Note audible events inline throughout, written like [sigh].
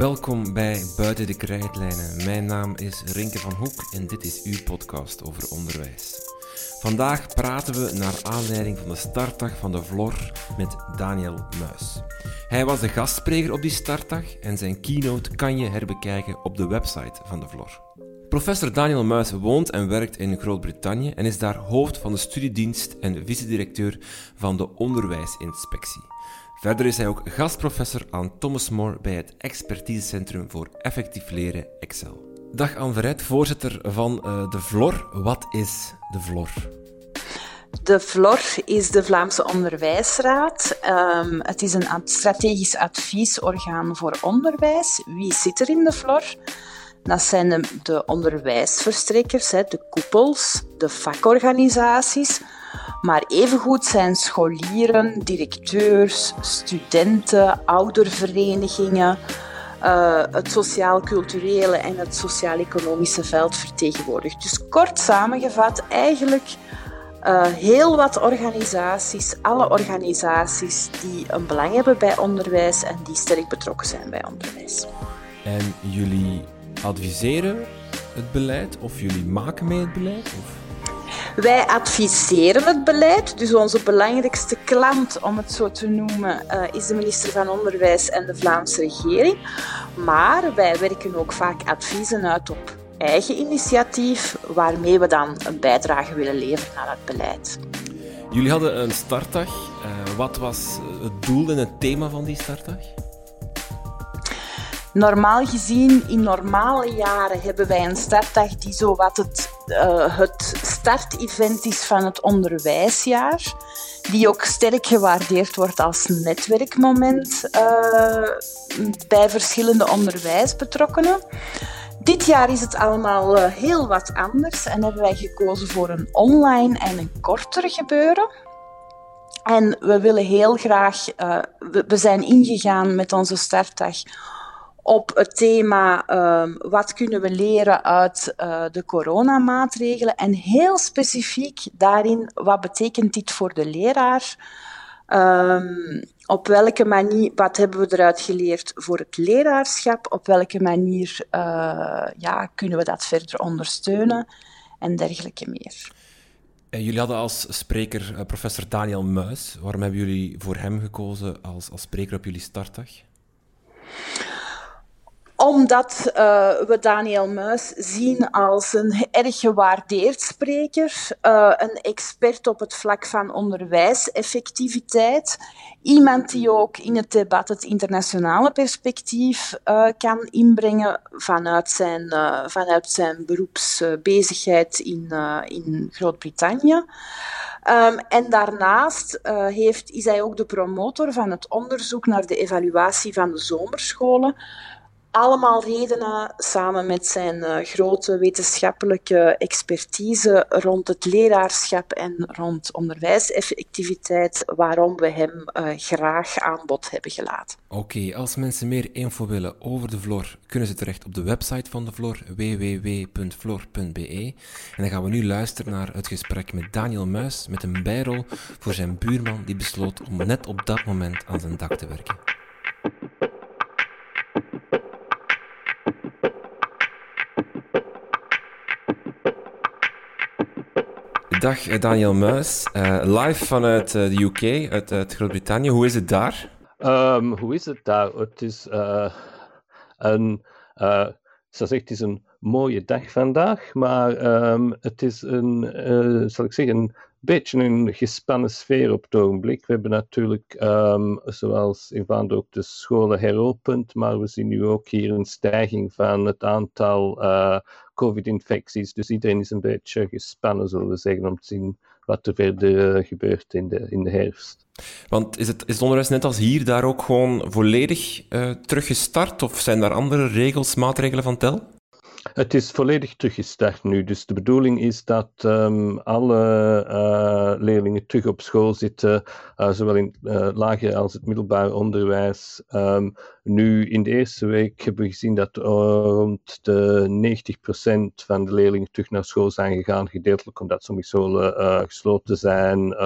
Welkom bij Buiten de Krijtlijnen. Mijn naam is Rinke van Hoek en dit is uw podcast over onderwijs. Vandaag praten we naar aanleiding van de startdag van de Vlor met Daniel Muis. Hij was de gastspreker op die startdag en zijn keynote kan je herbekijken op de website van de Vlor. Professor Daniel Muis woont en werkt in Groot-Brittannië en is daar hoofd van de studiedienst en vice-directeur van de onderwijsinspectie. Verder is hij ook gastprofessor aan Thomas More bij het Expertisecentrum voor Effectief Leren Excel. Dag Anne Verret, voorzitter van uh, de VLOR. Wat is de VLOR? De VLOR is de Vlaamse Onderwijsraad. Um, het is een strategisch adviesorgaan voor onderwijs. Wie zit er in de VLOR? Dat zijn de, de onderwijsverstrekkers, de koepels, de vakorganisaties, maar evengoed zijn scholieren, directeurs, studenten, ouderverenigingen, uh, het sociaal-culturele en het sociaal-economische veld vertegenwoordigd. Dus kort samengevat, eigenlijk uh, heel wat organisaties, alle organisaties die een belang hebben bij onderwijs en die sterk betrokken zijn bij onderwijs. En jullie adviseren het beleid of jullie maken mee het beleid? Of? Wij adviseren het beleid, dus onze belangrijkste klant, om het zo te noemen, uh, is de minister van Onderwijs en de Vlaamse regering. Maar wij werken ook vaak adviezen uit op eigen initiatief, waarmee we dan een bijdrage willen leveren aan het beleid. Jullie hadden een startdag. Uh, wat was het doel en het thema van die startdag? Normaal gezien, in normale jaren hebben wij een startdag die zo wat het, uh, het start-event is van het onderwijsjaar. Die ook sterk gewaardeerd wordt als netwerkmoment uh, bij verschillende onderwijsbetrokkenen. Dit jaar is het allemaal uh, heel wat anders en hebben wij gekozen voor een online en een korter gebeuren. En we willen heel graag, we, we zijn ingegaan met onze startdag op het thema um, wat kunnen we leren uit uh, de coronamaatregelen en heel specifiek daarin wat betekent dit voor de leraar. Um, op welke manier, wat hebben we eruit geleerd voor het leraarschap? Op welke manier uh, ja, kunnen we dat verder ondersteunen? En dergelijke meer. En jullie hadden als spreker uh, professor Daniel Muis. Waarom hebben jullie voor hem gekozen als, als spreker op jullie startdag? Omdat uh, we Daniel Muis zien als een erg gewaardeerd spreker, uh, een expert op het vlak van onderwijseffectiviteit, iemand die ook in het debat het internationale perspectief uh, kan inbrengen vanuit zijn, vanuit zijn beroepsbezigheid in, in Groot-Brittannië. Um, en daarnaast heeft, is hij ook de promotor van het onderzoek naar de evaluatie van de zomerscholen, allemaal redenen, samen met zijn uh, grote wetenschappelijke expertise rond het leraarschap en rond onderwijseffectiviteit, waarom we hem uh, graag aan bod hebben gelaten. Oké, als mensen meer info willen over de Vlor, kunnen ze terecht op de website van de Vlor, www.vlor.be. En dan gaan we nu luisteren naar het gesprek met Daniel Muis met een bijrol voor zijn buurman die besloot om net op dat moment aan zijn dak te werken. Dag eh, Daniel Muis, uh, live vanuit uh, de UK, uit, Groot-Brittannië. Hoe is het daar? Um, hoe is het daar? Het is een, zoals gezegd, het is een mooie dag vandaag, maar um, het is een, zal ik zeggen, beetje een gespannen sfeer op het ogenblik. We hebben natuurlijk, um, zoals in Vlaanderen, ook de scholen heropend, maar we zien nu ook hier een stijging van het aantal uh, COVID-infecties. Dus iedereen is een beetje gespannen, zullen we zeggen, om te zien wat er verder gebeurt in de, in de herfst. Want is het, is onderwijs net als hier daar ook gewoon volledig uh, teruggestart? Of zijn daar andere regels, maatregelen van tel? Het is volledig teruggestart nu. Dus de bedoeling is dat um, alle uh, leerlingen terug op school zitten, uh, zowel in uh, lager als het middelbaar onderwijs. Um, nu, in de eerste week hebben we gezien dat rond de 90% van de leerlingen terug naar school zijn gegaan, gedeeltelijk omdat sommige scholen gesloten zijn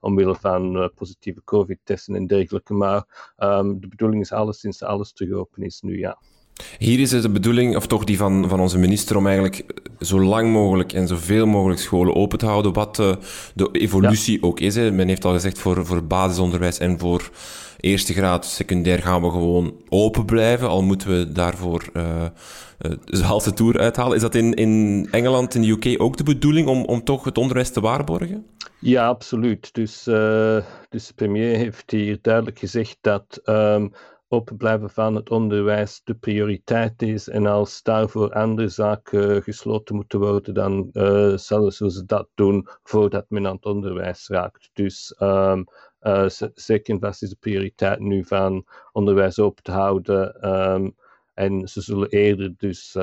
omwille van positieve COVID-testen en dergelijke. Maar um, de bedoeling is alleszins alles terug open is nu, ja. Hier is het de bedoeling, of toch die van, van onze minister, om eigenlijk zo lang mogelijk en zoveel mogelijk scholen open te houden, wat de, de evolutie ook is. Hè. Men heeft al gezegd, voor, voor basisonderwijs en voor eerste graad, secundair gaan we gewoon open blijven, al moeten we daarvoor uh, de halve toer uithalen. Is dat in, in Engeland, in de UK ook de bedoeling om, om toch het onderwijs te waarborgen? Ja, absoluut. Dus, uh, dus de premier heeft hier duidelijk gezegd dat um, open blijven van het onderwijs de prioriteit is. En als daarvoor andere zaken gesloten moeten worden, dan uh, zullen ze dat doen voordat men aan het onderwijs raakt. Dus um, uh, zeker en vast is de prioriteit nu van onderwijs open te houden. Um, en ze zullen eerder dus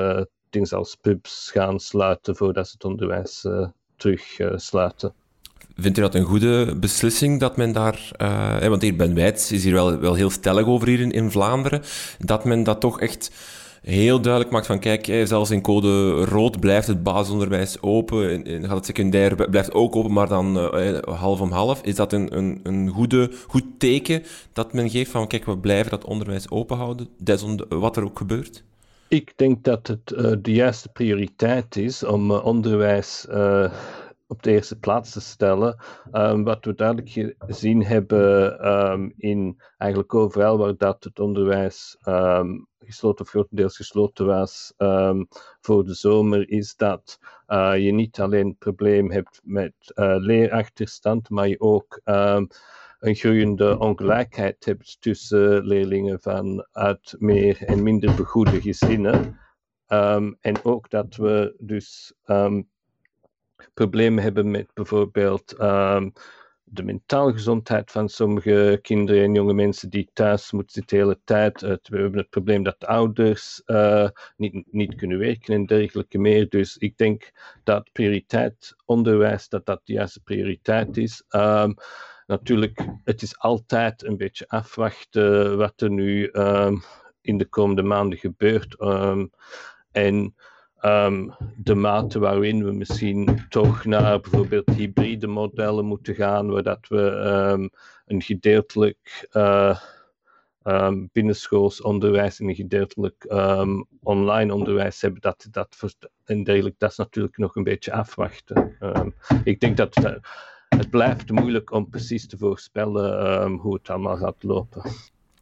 dingen als pubs gaan sluiten voordat ze het onderwijs terug sluiten. Vindt u dat een goede beslissing dat men daar, uh, want hier Ben Wijts is hier wel, wel heel stellig over hier in, in Vlaanderen, dat men dat toch echt heel duidelijk maakt van kijk, zelfs in code rood blijft het basisonderwijs open, gaat het secundair blijft ook open, maar dan uh, half om half. Is dat een, een, een goede, goed teken dat men geeft van kijk, we blijven dat onderwijs open houden, desondanks wat er ook gebeurt? Ik denk dat het uh, de juiste prioriteit is om onderwijs op de eerste plaats te stellen. Um, wat we duidelijk gezien hebben um, in eigenlijk overal waar dat het onderwijs um, gesloten of grotendeels gesloten was voor de zomer, is dat uh, je niet alleen het probleem hebt met uh, leerachterstand, maar je ook een groeiende ongelijkheid hebt tussen leerlingen van uit meer en minder begoede gezinnen. en ook dat we dus problemen hebben met bijvoorbeeld um, de mentale gezondheid van sommige kinderen en jonge mensen die thuis moeten zitten de hele tijd. Uh, we hebben het probleem dat de ouders uh, niet, niet kunnen werken en dergelijke meer. Dus ik denk dat prioriteit onderwijs, dat dat de juiste prioriteit is. Um, natuurlijk, het is altijd een beetje afwachten wat er nu um, in de komende maanden gebeurt. en um, de mate waarin we misschien toch naar bijvoorbeeld hybride modellen moeten gaan, waar dat we um, een gedeeltelijk uh, um, binnenschools onderwijs en een gedeeltelijk online onderwijs hebben, dat, dat en dergelijke, dat is natuurlijk nog een beetje afwachten. ik denk dat het, het blijft moeilijk om precies te voorspellen hoe het allemaal gaat lopen.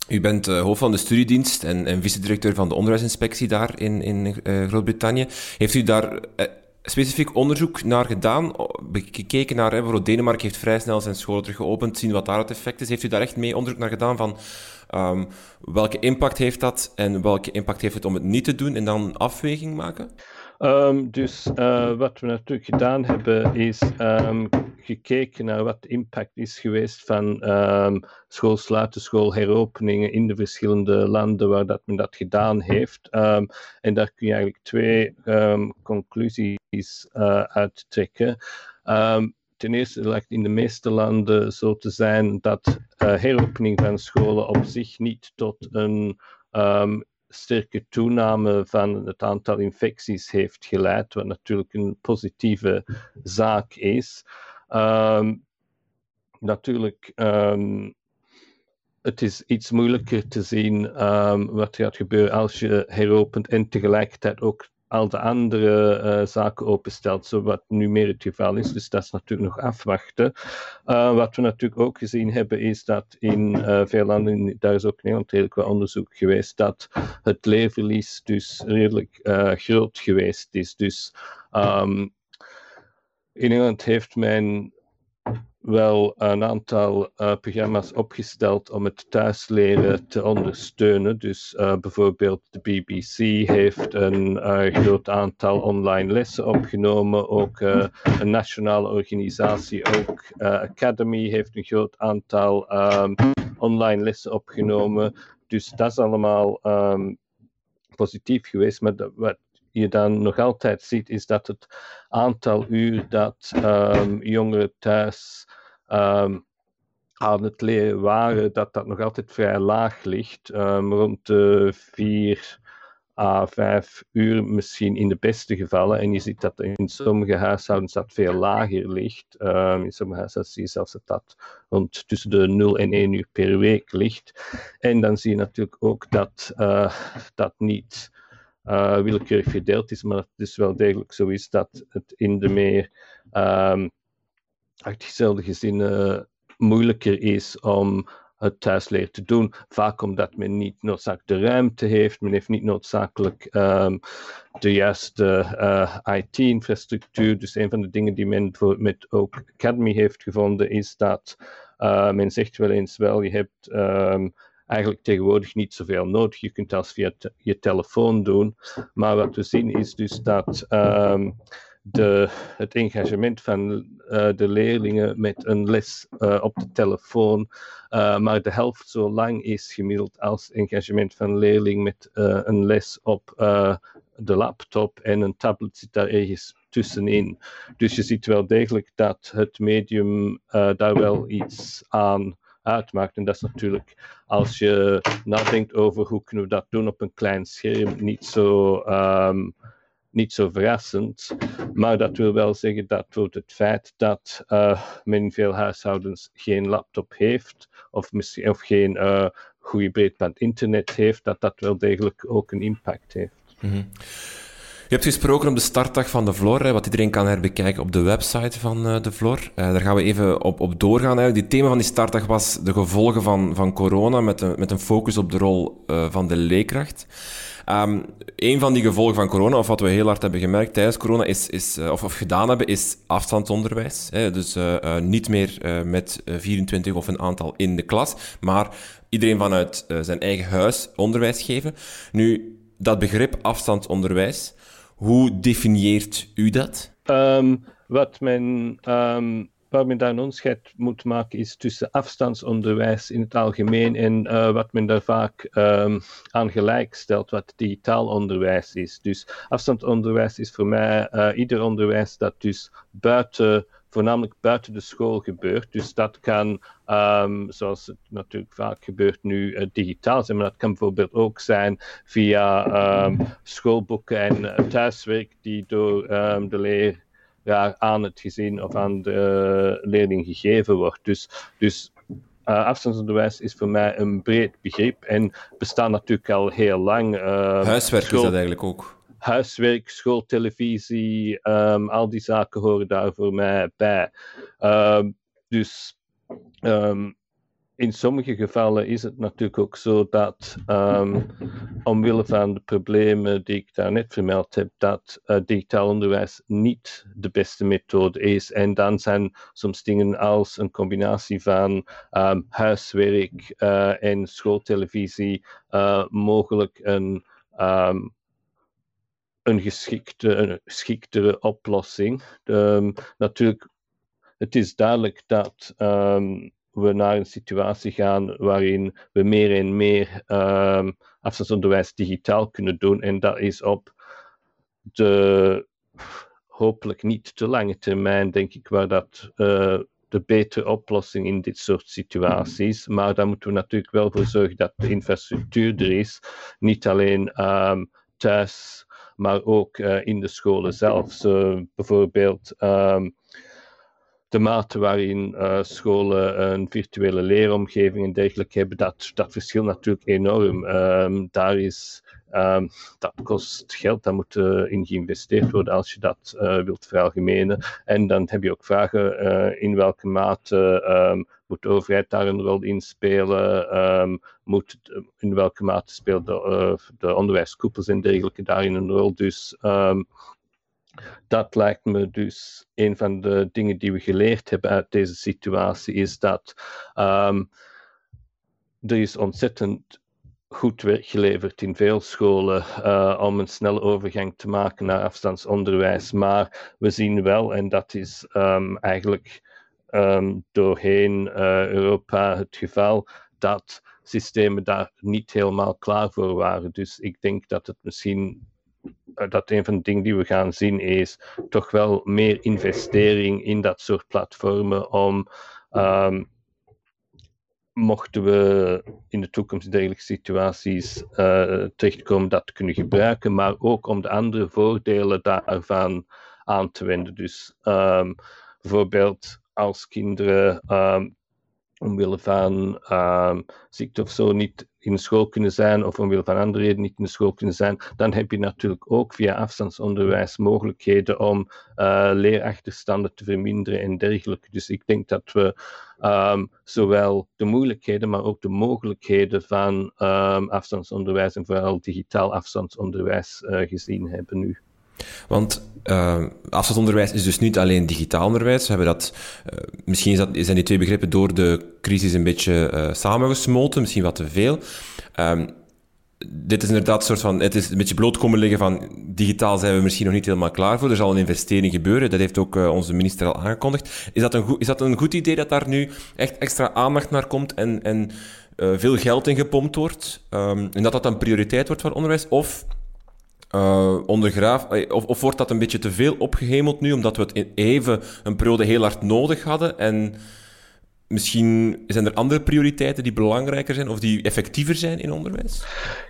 U bent uh, hoofd van de studiedienst en, en vice-directeur van de onderwijsinspectie daar in, in uh, Groot-Brittannië. Heeft u daar uh, specifiek onderzoek naar gedaan? Gekeken naar, hè, Denemarken heeft vrij snel zijn scholen terug geopend, zien wat daar het effect is. Heeft u daar echt mee onderzoek naar gedaan van um, welke impact heeft dat en welke impact heeft het om het niet te doen en dan afweging maken? Um, dus uh, wat we natuurlijk gedaan hebben, is um, gekeken naar wat de impact is geweest van um, schoolsluiten, schoolheropeningen in de verschillende landen waar dat men dat gedaan heeft. en daar kun je eigenlijk twee conclusies uh, uittrekken. ten eerste lijkt in de meeste landen zo te zijn dat uh, heropening van scholen op zich niet tot een sterke toename van het aantal infecties heeft geleid, wat natuurlijk een positieve zaak is. Um, natuurlijk, um, het is iets moeilijker te zien um, wat gaat gebeuren als je heropent en tegelijkertijd ook de andere uh, zaken openstelt, wat nu meer het geval is. Dus dat is natuurlijk nog afwachten. Uh, wat we natuurlijk ook gezien hebben, is dat in uh, veel landen, daar is ook in Nederland redelijk onderzoek geweest, dat het leerverlies dus redelijk groot geweest is. Dus um, in Nederland heeft men wel een aantal uh, programma's opgesteld om het thuisleren te ondersteunen. Dus uh, bijvoorbeeld de BBC heeft een uh, groot aantal online lessen opgenomen. Ook een nationale organisatie, ook Academy, heeft een groot aantal um, online lessen opgenomen. Dus dat is allemaal um, positief geweest. Maar wat je dan nog altijd ziet, is dat het aantal uur dat um, jongeren thuis um, aan het leren waren, dat dat nog altijd vrij laag ligt. Um, rond de vier à vijf uur misschien in de beste gevallen. En je ziet dat in sommige huishoudens dat veel lager ligt. In sommige huishoudens zie je zelfs dat dat rond tussen de 0 en 1 uur per week ligt. En dan zie je natuurlijk ook dat uh, dat niet uh, willekeurig verdeeld is, maar het dus wel degelijk zo is dat het in de meer um, achtergestelde gezinnen moeilijker is om het thuisleer te doen. Vaak omdat men niet noodzakelijk de ruimte heeft, men heeft niet noodzakelijk um, de juiste uh, IT-infrastructuur. Dus een van de dingen die men met ook Academy heeft gevonden, is dat uh, men zegt wel eens wel, je hebt um, eigenlijk tegenwoordig niet zoveel nodig. Je kunt dat via je telefoon doen. Maar wat we zien is dus dat um, de, het engagement van uh, de leerlingen met een les uh, op de telefoon, uh, maar de helft zo lang is gemiddeld als engagement van leerling met een les op de laptop en een tablet zit daar ergens tussenin. Dus je ziet wel degelijk dat het medium daar wel iets aan uitmaakt. En dat is natuurlijk, als je nadenkt over hoe kunnen we dat doen op een klein scherm, niet zo um, niet zo verrassend. Maar dat wil wel zeggen dat door het feit dat uh, men in veel huishoudens geen laptop heeft, of, misschien, of geen uh, goede breedband internet heeft, dat dat wel degelijk ook een impact heeft. -hmm. Je hebt gesproken op de startdag van de Vlor, wat iedereen kan herbekijken op de website van uh, de Vlor. Uh, daar gaan we even op, op doorgaan. Eigenlijk. Die thema van die startdag was de gevolgen van, van corona, met een, met een focus op de rol uh, van de leerkracht. Um, een van die gevolgen van corona, of wat we heel hard hebben gemerkt tijdens corona, is, is, of, of gedaan hebben, is afstandsonderwijs. Hè? Dus niet meer met 24 of een aantal in de klas, maar iedereen vanuit zijn eigen huis onderwijs geven. Nu, dat begrip afstandsonderwijs, hoe definieert u dat? Um, wat men um, waar men daar een onderscheid moet maken is tussen afstandsonderwijs in het algemeen en uh, wat men daar vaak um, aan gelijk stelt, wat digitaal onderwijs is. Dus afstandsonderwijs is voor mij uh, ieder onderwijs dat dus buiten voornamelijk buiten de school gebeurt. Dus dat kan, um, zoals het natuurlijk vaak gebeurt nu, uh, digitaal zijn, maar dat kan bijvoorbeeld ook zijn via um, schoolboeken en thuiswerk die door um, de leer ja, aan het gezin of aan de leerling gegeven wordt. Dus, dus uh, afstandsonderwijs is voor mij een breed begrip en bestaat natuurlijk al heel lang. Uh, Huiswerk school, is dat eigenlijk ook? Huiswerk, schooltelevisie, um, al die zaken horen daar voor mij bij. Uh, dus um, in sommige gevallen is het natuurlijk ook zo dat, omwille van de problemen die ik daarnet vermeld heb, dat uh, digitaal onderwijs niet de beste methode is. En dan zijn soms dingen als een combinatie van huiswerk uh, en schooltelevisie uh, mogelijk een, een, geschikte, een geschiktere oplossing. natuurlijk, het is duidelijk dat we naar een situatie gaan waarin we meer en meer um, afstandsonderwijs digitaal kunnen doen. En dat is op de hopelijk niet te lange termijn, denk ik, waar dat uh, de betere oplossing in dit soort situaties. Maar daar moeten we natuurlijk wel voor zorgen dat de infrastructuur er is. Niet alleen thuis, maar ook uh, in de scholen zelf. So, bijvoorbeeld. Um, de mate waarin uh, scholen een virtuele leeromgeving en dergelijke hebben, dat, dat verschilt natuurlijk enorm. Um, daar is, um, dat kost geld, daar moet uh, in geïnvesteerd worden als je dat uh, wilt veralgemenen. En dan heb je ook vragen in welke mate um, moet de overheid daar een rol in spelen? moet, in welke mate speelt de, de onderwijskoepels en dergelijke daarin een rol? Dus dat lijkt me dus een van de dingen die we geleerd hebben uit deze situatie, is dat um, er is ontzettend goed werk geleverd in veel scholen uh, om een snelle overgang te maken naar afstandsonderwijs. Maar we zien wel, en dat is um, eigenlijk um, doorheen uh, Europa het geval, dat systemen daar niet helemaal klaar voor waren. Dus ik denk dat het misschien dat een van de dingen die we gaan zien is toch wel meer investering in dat soort platformen om um, mochten we in de toekomst dergelijke situaties uh, terechtkomen, dat kunnen gebruiken, maar ook om de andere voordelen daarvan aan te wenden. Dus um, bijvoorbeeld als kinderen um, omwille van um, ziekte of zo niet in school kunnen zijn, of omwille van andere redenen niet in school kunnen zijn, dan heb je natuurlijk ook via afstandsonderwijs mogelijkheden om uh, leerachterstanden te verminderen en dergelijke. Dus ik denk dat we um, zowel de moeilijkheden, maar ook de mogelijkheden van um, afstandsonderwijs en vooral digitaal afstandsonderwijs uh, gezien hebben nu. Want uh, afstandsonderwijs is dus niet alleen digitaal onderwijs. We hebben dat, uh, misschien is dat, zijn die twee begrippen door de crisis een beetje uh, samengesmolten, misschien wat te veel. Um, dit is inderdaad een soort van, het is een beetje bloot komen liggen van digitaal zijn we misschien nog niet helemaal klaar voor. Er zal een investering gebeuren. Dat heeft ook onze minister al aangekondigd. Is dat een goed, is dat een goed idee dat daar nu echt extra aandacht naar komt en, en veel geld in gepompt wordt? Um, en dat dat een prioriteit wordt van onderwijs? Of uh, ondergraaf, eh, of, wordt dat een beetje te veel opgehemeld nu, omdat we het even een periode heel hard nodig hadden en misschien zijn er andere prioriteiten die belangrijker zijn of die effectiever zijn in onderwijs?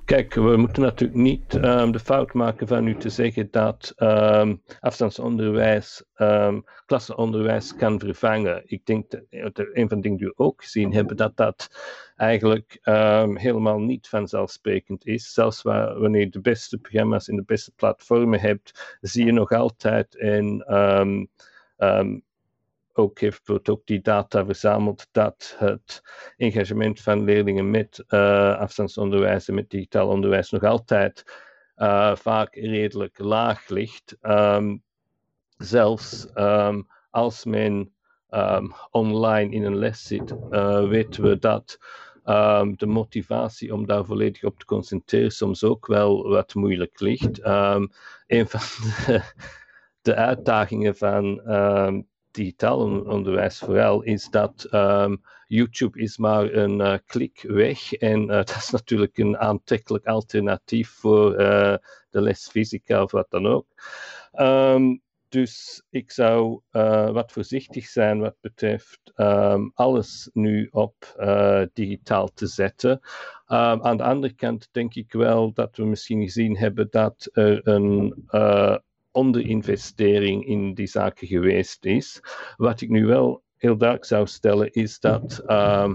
Kijk, we moeten natuurlijk niet um, de fout maken van nu te zeggen dat um, afstandsonderwijs um, klassenonderwijs kan vervangen. Ik denk dat een van de dingen die we ook gezien hebben, dat dat eigenlijk helemaal niet vanzelfsprekend is. Zelfs waar, wanneer je de beste programma's in de beste platformen hebt, zie je nog altijd in ook heeft ook die data verzameld dat het engagement van leerlingen met uh, afstandsonderwijs en met digitaal onderwijs nog altijd uh, vaak redelijk laag ligt. Zelfs als men um, online in een les zit, uh, weten we dat um, de motivatie om daar volledig op te concentreren soms ook wel wat moeilijk ligt. Um, een van de, uitdagingen van digitaal onderwijs vooral, is dat YouTube is maar een uh, klik weg. En uh, [laughs] dat is natuurlijk een aantrekkelijk alternatief voor de les fysica of wat dan ook. Dus ik zou wat voorzichtig zijn wat betreft um, alles nu op digitaal te zetten. aan de andere kant denk ik wel dat we misschien gezien hebben dat er een onderinvestering in die zaken geweest is. Wat ik nu wel heel duidelijk zou stellen, is dat uh,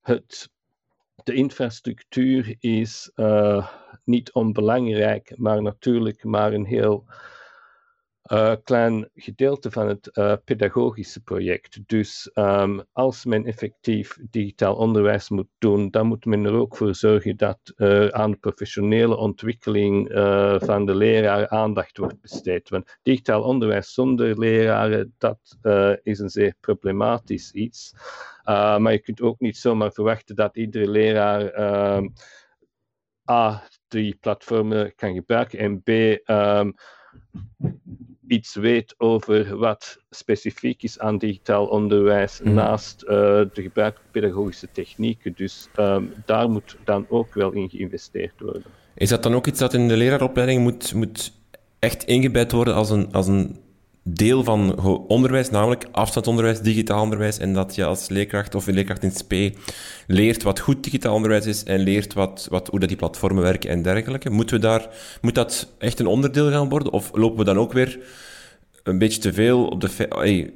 het, de infrastructuur is niet onbelangrijk, maar natuurlijk maar een heel uh, klein gedeelte van het uh, pedagogische project. Dus um, als men effectief digitaal onderwijs moet doen, dan moet men er ook voor zorgen dat uh, aan de professionele ontwikkeling van de leraar aandacht wordt besteed. Want digitaal onderwijs zonder leraren, dat is een zeer problematisch iets. maar je kunt ook niet zomaar verwachten dat iedere leraar ehm, A, die platformen kan gebruiken en B, um, iets weet over wat specifiek is aan digitaal onderwijs mhm. naast uh, de gebruikelijke pedagogische technieken. Dus um, daar moet dan ook wel in geïnvesteerd worden. Is dat dan ook iets dat in de leraaropleiding moet, moet echt ingebed worden als een, als een deel van onderwijs, namelijk afstandsonderwijs, digitaal onderwijs, en dat je als leerkracht of leerkracht in SP leert wat goed digitaal onderwijs is en leert wat, wat, hoe dat die platformen werken en dergelijke. Moeten we daar, moet dat echt een onderdeel gaan worden? Of lopen we dan ook weer een beetje te veel op de... Hey,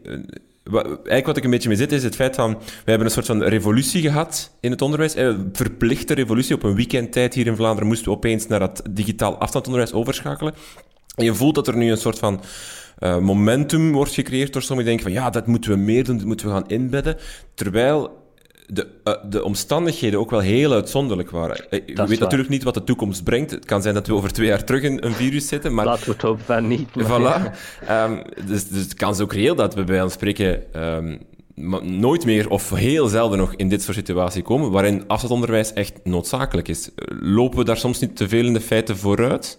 eigenlijk wat ik een beetje mee zit, is het feit van... We hebben een soort van revolutie gehad in het onderwijs. Een verplichte revolutie. Op een weekendtijd hier in Vlaanderen moesten we opeens naar dat digitaal afstandsonderwijs overschakelen. En je voelt dat er nu een soort van uh, momentum wordt gecreëerd door sommigen. Die denken van ja, dat moeten we meer doen, dat moeten we gaan inbedden. Terwijl de, uh, de omstandigheden ook wel heel uitzonderlijk waren. Uh, je weet natuurlijk niet wat de toekomst brengt. Het kan zijn dat we over twee jaar terug in een virus zitten. Maar... Laten we het hopen van niet. Voilà. Um, dus, dus het kan ook reëel dat we bij ons spreken... Um, nooit meer of heel zelden nog in dit soort situaties komen, waarin afstandsonderwijs echt noodzakelijk is. Lopen we daar soms niet te veel in de feiten vooruit?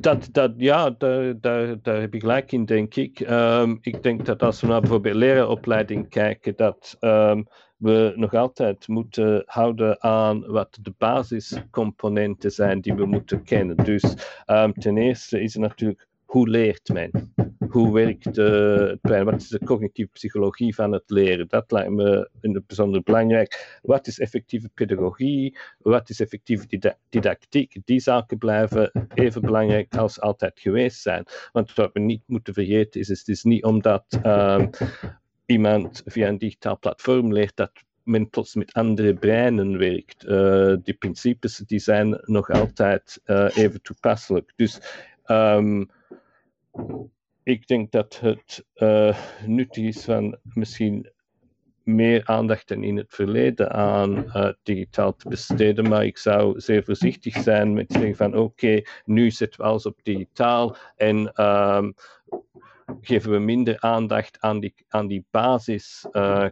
Dat, dat, ja, daar, daar, daar heb ik gelijk in, denk ik. Um, ik denk dat als we naar bijvoorbeeld leraaropleiding kijken, dat um, we nog altijd moeten houden aan wat de basiscomponenten zijn die we moeten kennen. Dus um, ten eerste is er natuurlijk hoe leert men? Hoe werkt uh, het brein? Wat is de cognitieve psychologie van het leren? Dat lijkt me bijzonder belangrijk. Wat is effectieve pedagogie? Wat is effectieve didactiek? Die zaken blijven even belangrijk als altijd geweest zijn. Want wat we niet moeten vergeten is, het is niet omdat uh, iemand via een digitaal platform leert dat men plots met andere breinen werkt. Uh, die principes die zijn nog altijd uh, even toepasselijk. Dus um, ik denk dat het uh, nuttig is van misschien meer aandacht dan in het verleden aan uh, digitaal te besteden. Maar ik zou zeer voorzichtig zijn met zeggen van oké, nu zetten we alles op digitaal en um, geven we minder aandacht aan die, aan die basis uh,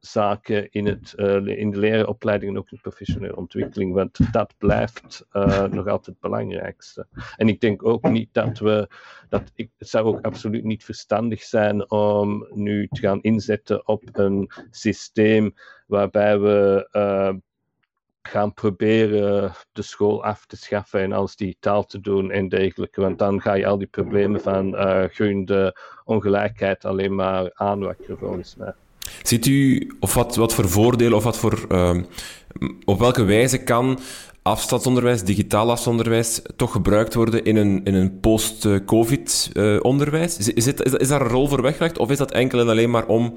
zaken in, het, uh, in de lerenopleiding en ook in professionele ontwikkeling, want dat blijft uh, nog altijd het belangrijkste. En ik denk ook niet dat we, dat ik, het zou ook absoluut niet verstandig zijn om nu te gaan inzetten op een systeem waarbij we uh, gaan proberen de school af te schaffen en alles digitaal te doen en dergelijke. Want dan ga je al die problemen van groeiende ongelijkheid alleen maar aanwakkeren, volgens mij. Ziet u, of wat, wat voor voordelen, of wat voor, uh, op welke wijze kan afstandsonderwijs, digitaal afstandsonderwijs, toch gebruikt worden in een, in een post-COVID-onderwijs? Is, is, is, is, daar een rol voor weggelegd, of is dat enkel en alleen maar om,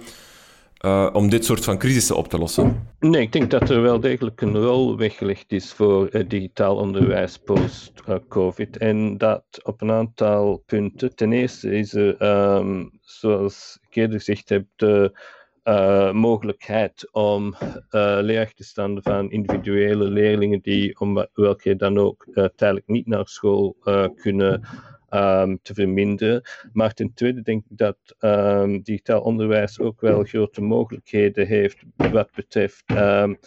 uh, om dit soort van crisissen op te lossen? Nee, ik denk dat er wel degelijk een rol weggelegd is voor uh, digitaal onderwijs post-COVID. en dat op een aantal punten. Ten eerste is er, um, zoals ik eerder gezegd heb, de uh, mogelijkheid om uh, van individuele leerlingen die om welke dan ook uh, tijdelijk niet naar school kunnen um, te verminderen. Maar ten tweede denk ik dat um, digitaal onderwijs ook wel grote mogelijkheden heeft wat betreft um,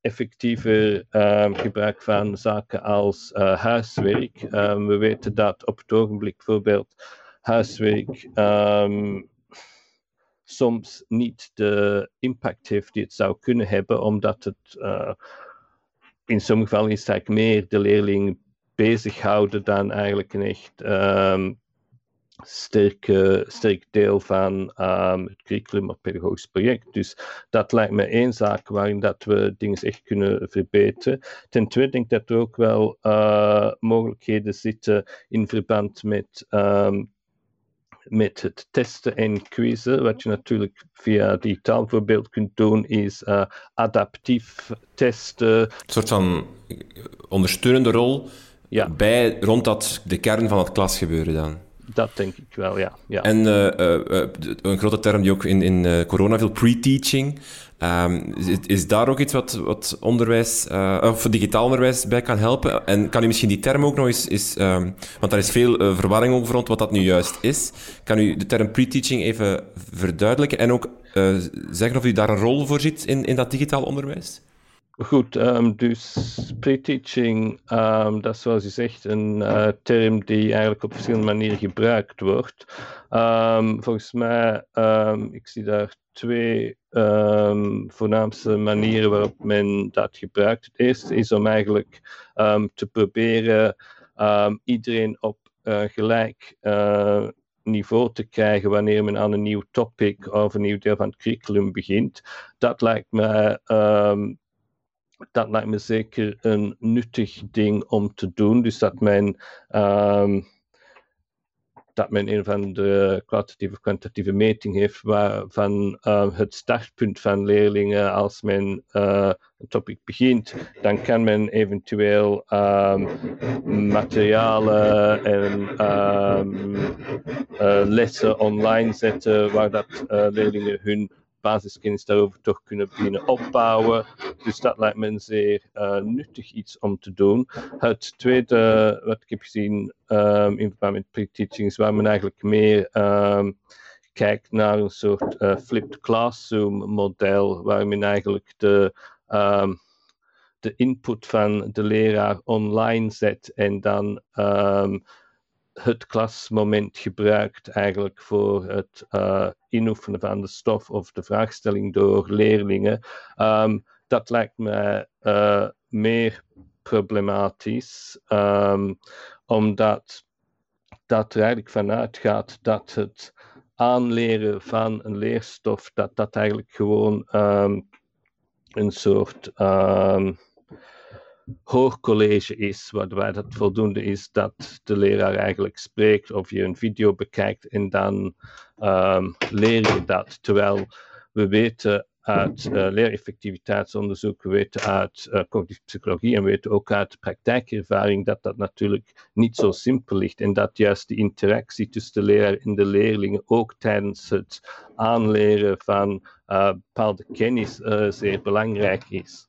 effectiever gebruik van zaken als huiswerk. we weten dat op het ogenblik bijvoorbeeld huiswerk soms niet de impact heeft die het zou kunnen hebben, omdat het uh, in sommige gevallen is het meer de leerling bezighouden dan eigenlijk een echt um, sterke, sterk deel van um, het curriculum of pedagogisch project. Dus dat lijkt me één zaak waarin dat we dingen echt kunnen verbeteren. Ten tweede denk ik dat er ook wel uh, mogelijkheden zitten in verband met um, met het testen en quizzen. Wat je natuurlijk via digitaal bijvoorbeeld kunt doen, is uh, adaptief testen. Een soort van ondersteunende rol ja. bij, rond dat, de kern van het klasgebeuren dan. Dat denk ik wel, ja. ja. En uh, uh, een grote term die ook in, in corona veel pre-teaching. Um, is, daar ook iets wat, wat onderwijs, uh, of digitaal onderwijs bij kan helpen? En kan u misschien die term ook nog eens, is, um, want daar is veel uh, verwarring over rond wat dat nu juist is. Kan u de term pre-teaching even verduidelijken en ook uh, zeggen of u daar een rol voor ziet in, in dat digitaal onderwijs? Goed, um, dus pre-teaching, dat is zoals u zegt een term die eigenlijk op verschillende manieren gebruikt wordt. Volgens mij, ik zie daar twee voornaamste manieren waarop men dat gebruikt. Het eerste is om eigenlijk te proberen iedereen op uh, gelijk uh, niveau te krijgen wanneer men aan een nieuw topic of een nieuw deel van het curriculum begint. Dat lijkt me dat lijkt me zeker een nuttig ding om te doen. Dus dat men, dat men een van de kwalitatieve of kwantitatieve meting heeft waarvan uh, het startpunt van leerlingen als men uh, een topic begint, dan kan men eventueel um, materialen en um, uh, lessen online zetten waar dat leerlingen hun basiskennis daarover toch kunnen beginnen opbouwen. Dus dat lijkt me een zeer uh, nuttig iets om te doen. Het tweede wat ik heb gezien um, in verband met pre-teaching is waar men eigenlijk meer um, kijkt naar een soort uh, flipped classroom model, waar men eigenlijk de um, de input van de leraar online zet en dan het klasmoment gebruikt eigenlijk voor het uh, inoefenen van de stof of de vraagstelling door leerlingen. Um, dat lijkt me uh, meer problematisch, um, omdat dat er eigenlijk vanuit gaat dat het aanleren van een leerstof, dat dat eigenlijk gewoon um, een soort hoogcollege is, waarbij dat voldoende is dat de leraar eigenlijk spreekt of je een video bekijkt en dan um, leer je dat. Terwijl we weten uit uh, leereffectiviteitsonderzoek, we weten uit uh, cognitieve psychologie en we weten ook uit praktijkervaring dat dat natuurlijk niet zo simpel ligt en dat juist de interactie tussen de leraar en de leerlingen ook tijdens het aanleren van uh, bepaalde kennis zeer belangrijk is.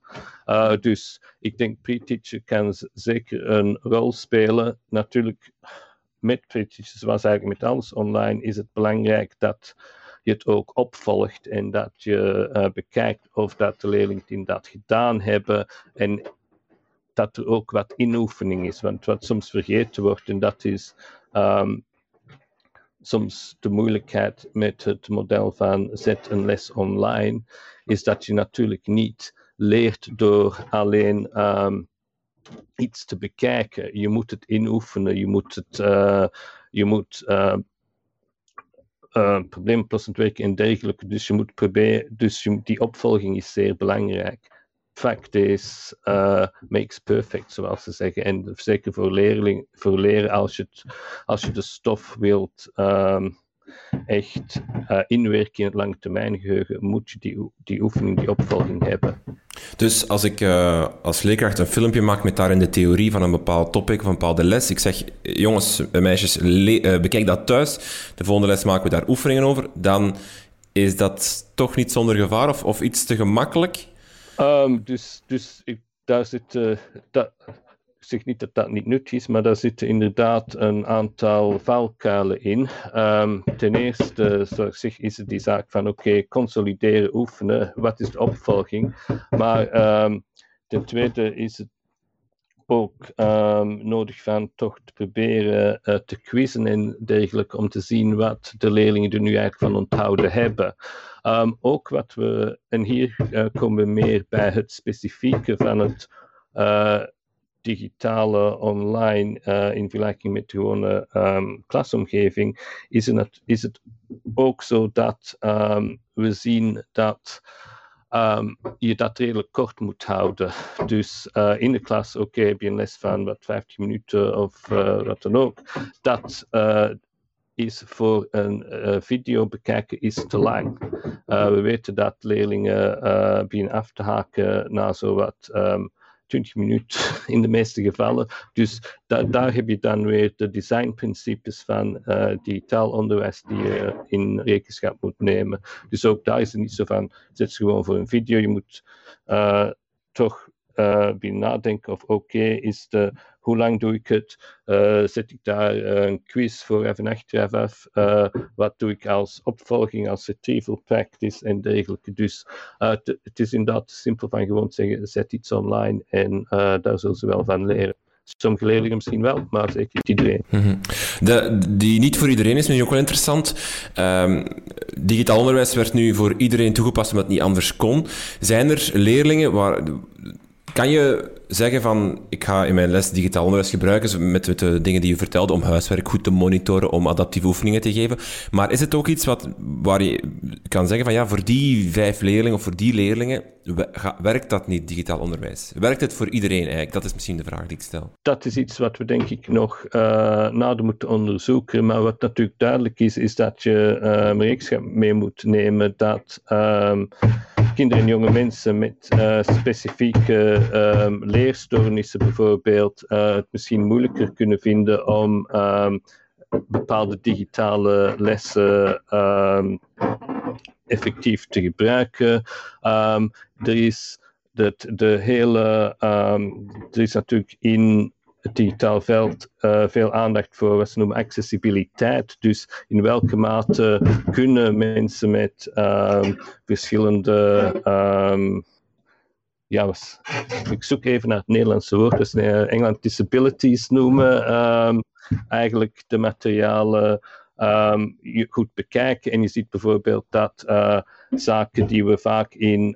dus ik denk pre-teacher kan zeker een rol spelen. Natuurlijk, met pre-teacher, zoals eigenlijk met alles online, is het belangrijk dat je het ook opvolgt en dat je uh, bekijkt of dat de leerlingen dat gedaan hebben en dat er ook wat inoefening is. Want wat soms vergeten wordt, en dat is um, soms de moeilijkheid met het model van zet een les online, is dat je natuurlijk niet leert door alleen um, iets te bekijken. Je moet het inoefenen, je moet het, uh, je moet uh, uh, werken en dergelijke. Dus je moet proberen, dus die opvolging is zeer belangrijk. Fact is, uh, makes perfect, zoals ze zeggen. En zeker voor, leerling, voor leren, als je, als je de stof wilt um, echt uh, inwerken in het langetermijngeheugen, moet je die, die oefening, die opvolging hebben. Dus als ik uh, als leerkracht een filmpje maak met daarin de theorie van een bepaald topic of een bepaalde les, ik zeg, jongens, meisjes, uh, bekijk dat thuis, de volgende les maken we daar oefeningen over, dan is dat toch niet zonder gevaar of, of iets te gemakkelijk? Um, dus dus ik, daar zit, dat, zeg niet dat dat niet nuttig is, maar daar zitten inderdaad een aantal valkuilen in. Um, ten eerste, zeg, is het die zaak van oké, consolideren, oefenen, wat is de opvolging? Maar um, ten tweede is het ook um, nodig van toch te proberen uh, te quizzen en dergelijke om te zien wat de leerlingen er nu eigenlijk van onthouden hebben. Ook wat we, en hier uh, komen we meer bij het specifieke van het uh, digitale online uh, in vergelijking met gewone um, klasomgeving, is het, is het ook zo dat um, we zien dat um, je dat redelijk kort moet houden. Dus uh, in de klas, oké, okay, heb je een les van wat 15 minuten of uh, wat dan ook. Dat is voor een video bekijken is te lang. we weten dat leerlingen beginnen af te haken na zo wat 20 minuten [laughs] in de meeste gevallen. Dus da daar heb je dan weer de designprincipes van uh, digitaal onderwijs die je in rekenschap moet nemen. Dus ook daar is het niet zo van, zet ze gewoon voor een video. Je moet uh, toch uh, nadenken of oké is de hoe lang doe ik het? Uh, zet ik daar uh, een quiz voor even achteraf af? Uh, wat doe ik als opvolging, als retrieval practice en dergelijke? Dus het is inderdaad simpel van gewoon zeggen, zet iets online en daar zullen ze wel van leren. Sommige leerlingen misschien wel, maar zeker niet iedereen. -hmm. De, die niet voor iedereen is misschien ook wel interessant. Um, digitaal onderwijs werd nu voor iedereen toegepast omdat het niet anders kon. Zijn er leerlingen waar kan je zeggen van, ik ga in mijn les digitaal onderwijs gebruiken met, de dingen die je vertelde om huiswerk goed te monitoren, om adaptieve oefeningen te geven. Maar is het ook iets wat, waar je kan zeggen van ja, voor die vijf leerlingen of voor die leerlingen werkt dat niet, digitaal onderwijs? Werkt het voor iedereen eigenlijk? Dat is misschien de vraag die ik stel. Dat is iets wat we denk ik nog uh, nader moeten onderzoeken. Maar wat natuurlijk duidelijk is, is dat je uh, rekenschap mee moet nemen dat uh, kinderen en jonge mensen met uh, specifieke um, leerstoornissen bijvoorbeeld uh, het misschien moeilijker kunnen vinden om um, bepaalde digitale lessen um, effectief te gebruiken. er is de, de hele, er is natuurlijk in het digitaal veld uh, veel aandacht voor wat ze noemen accessibiliteit. Dus in welke mate kunnen mensen met um, verschillende um, ja, was, ik zoek even naar het Nederlandse woord, dus Engeland disabilities noemen. Ehm, eigenlijk de materialen goed bekijken. En je ziet bijvoorbeeld dat uh, zaken die we vaak in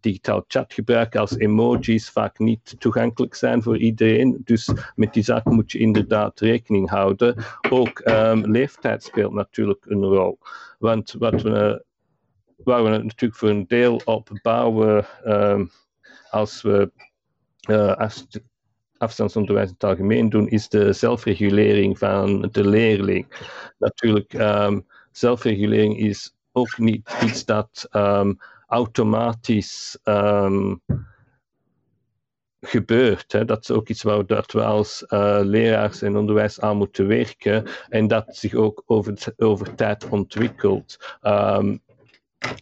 digitaal chat gebruiken als emojis vaak niet toegankelijk zijn voor iedereen. Dus met die zaken moet je inderdaad rekening houden. Ook um, leeftijd speelt natuurlijk een rol. Want wat we, waar we natuurlijk voor een deel op bouwen als we uh, afstandsonderwijs in het algemeen doen, is de zelfregulering van de leerling. Natuurlijk, um, zelfregulering is ook niet iets dat automatisch um, gebeurt. Hè. Dat is ook iets waar dat we als uh, leraars en onderwijs aan moeten werken en dat zich ook over, over tijd ontwikkelt. Um,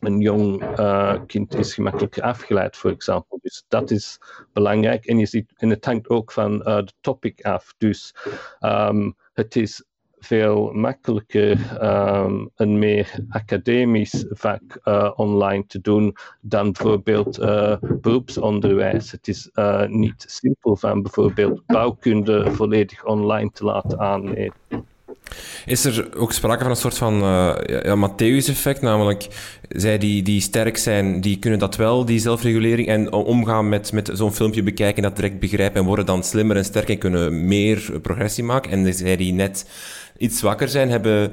een jong uh, kind is gemakkelijker afgeleid, voor. Dus dat is belangrijk. En, je ziet, en het hangt ook van uh, de topic af. Dus um, het is veel makkelijker um, een meer academisch vak uh, online te doen dan bijvoorbeeld uh, beroepsonderwijs. Het is uh, niet simpel van bijvoorbeeld bouwkunde volledig online te laten aanleren. Is er ook sprake van een soort van uh, ja, Matthäus-effect? Namelijk, zij die, die sterk zijn, die kunnen dat wel, die zelfregulering, en omgaan met, met zo'n filmpje bekijken, dat direct begrijpen en worden dan slimmer en sterker en kunnen meer progressie maken. En zij die net iets zwakker zijn, hebben,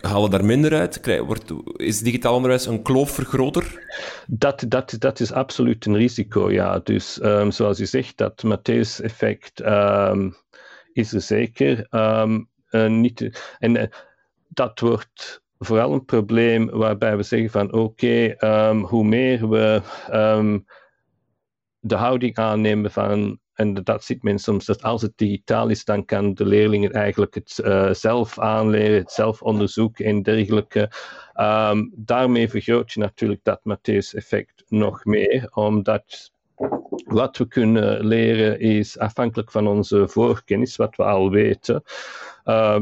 halen daar minder uit. Wordt, is digitaal onderwijs een kloof vergroter? Dat, dat, dat is absoluut een risico, ja. Dus um, zoals je zegt, dat Matthäus-effect um, is er zeker. Um, uh, niet, en uh, dat wordt vooral een probleem waarbij we zeggen van oké, hoe meer we de houding aannemen van, en dat ziet men soms, dat als het digitaal is, dan kan de leerling eigenlijk het uh, zelf aanleren, het zelf onderzoeken en dergelijke. Um, daarmee vergroot je natuurlijk dat Matthäus-effect nog meer, omdat wat we kunnen leren is afhankelijk van onze voorkennis, wat we al weten. Uh,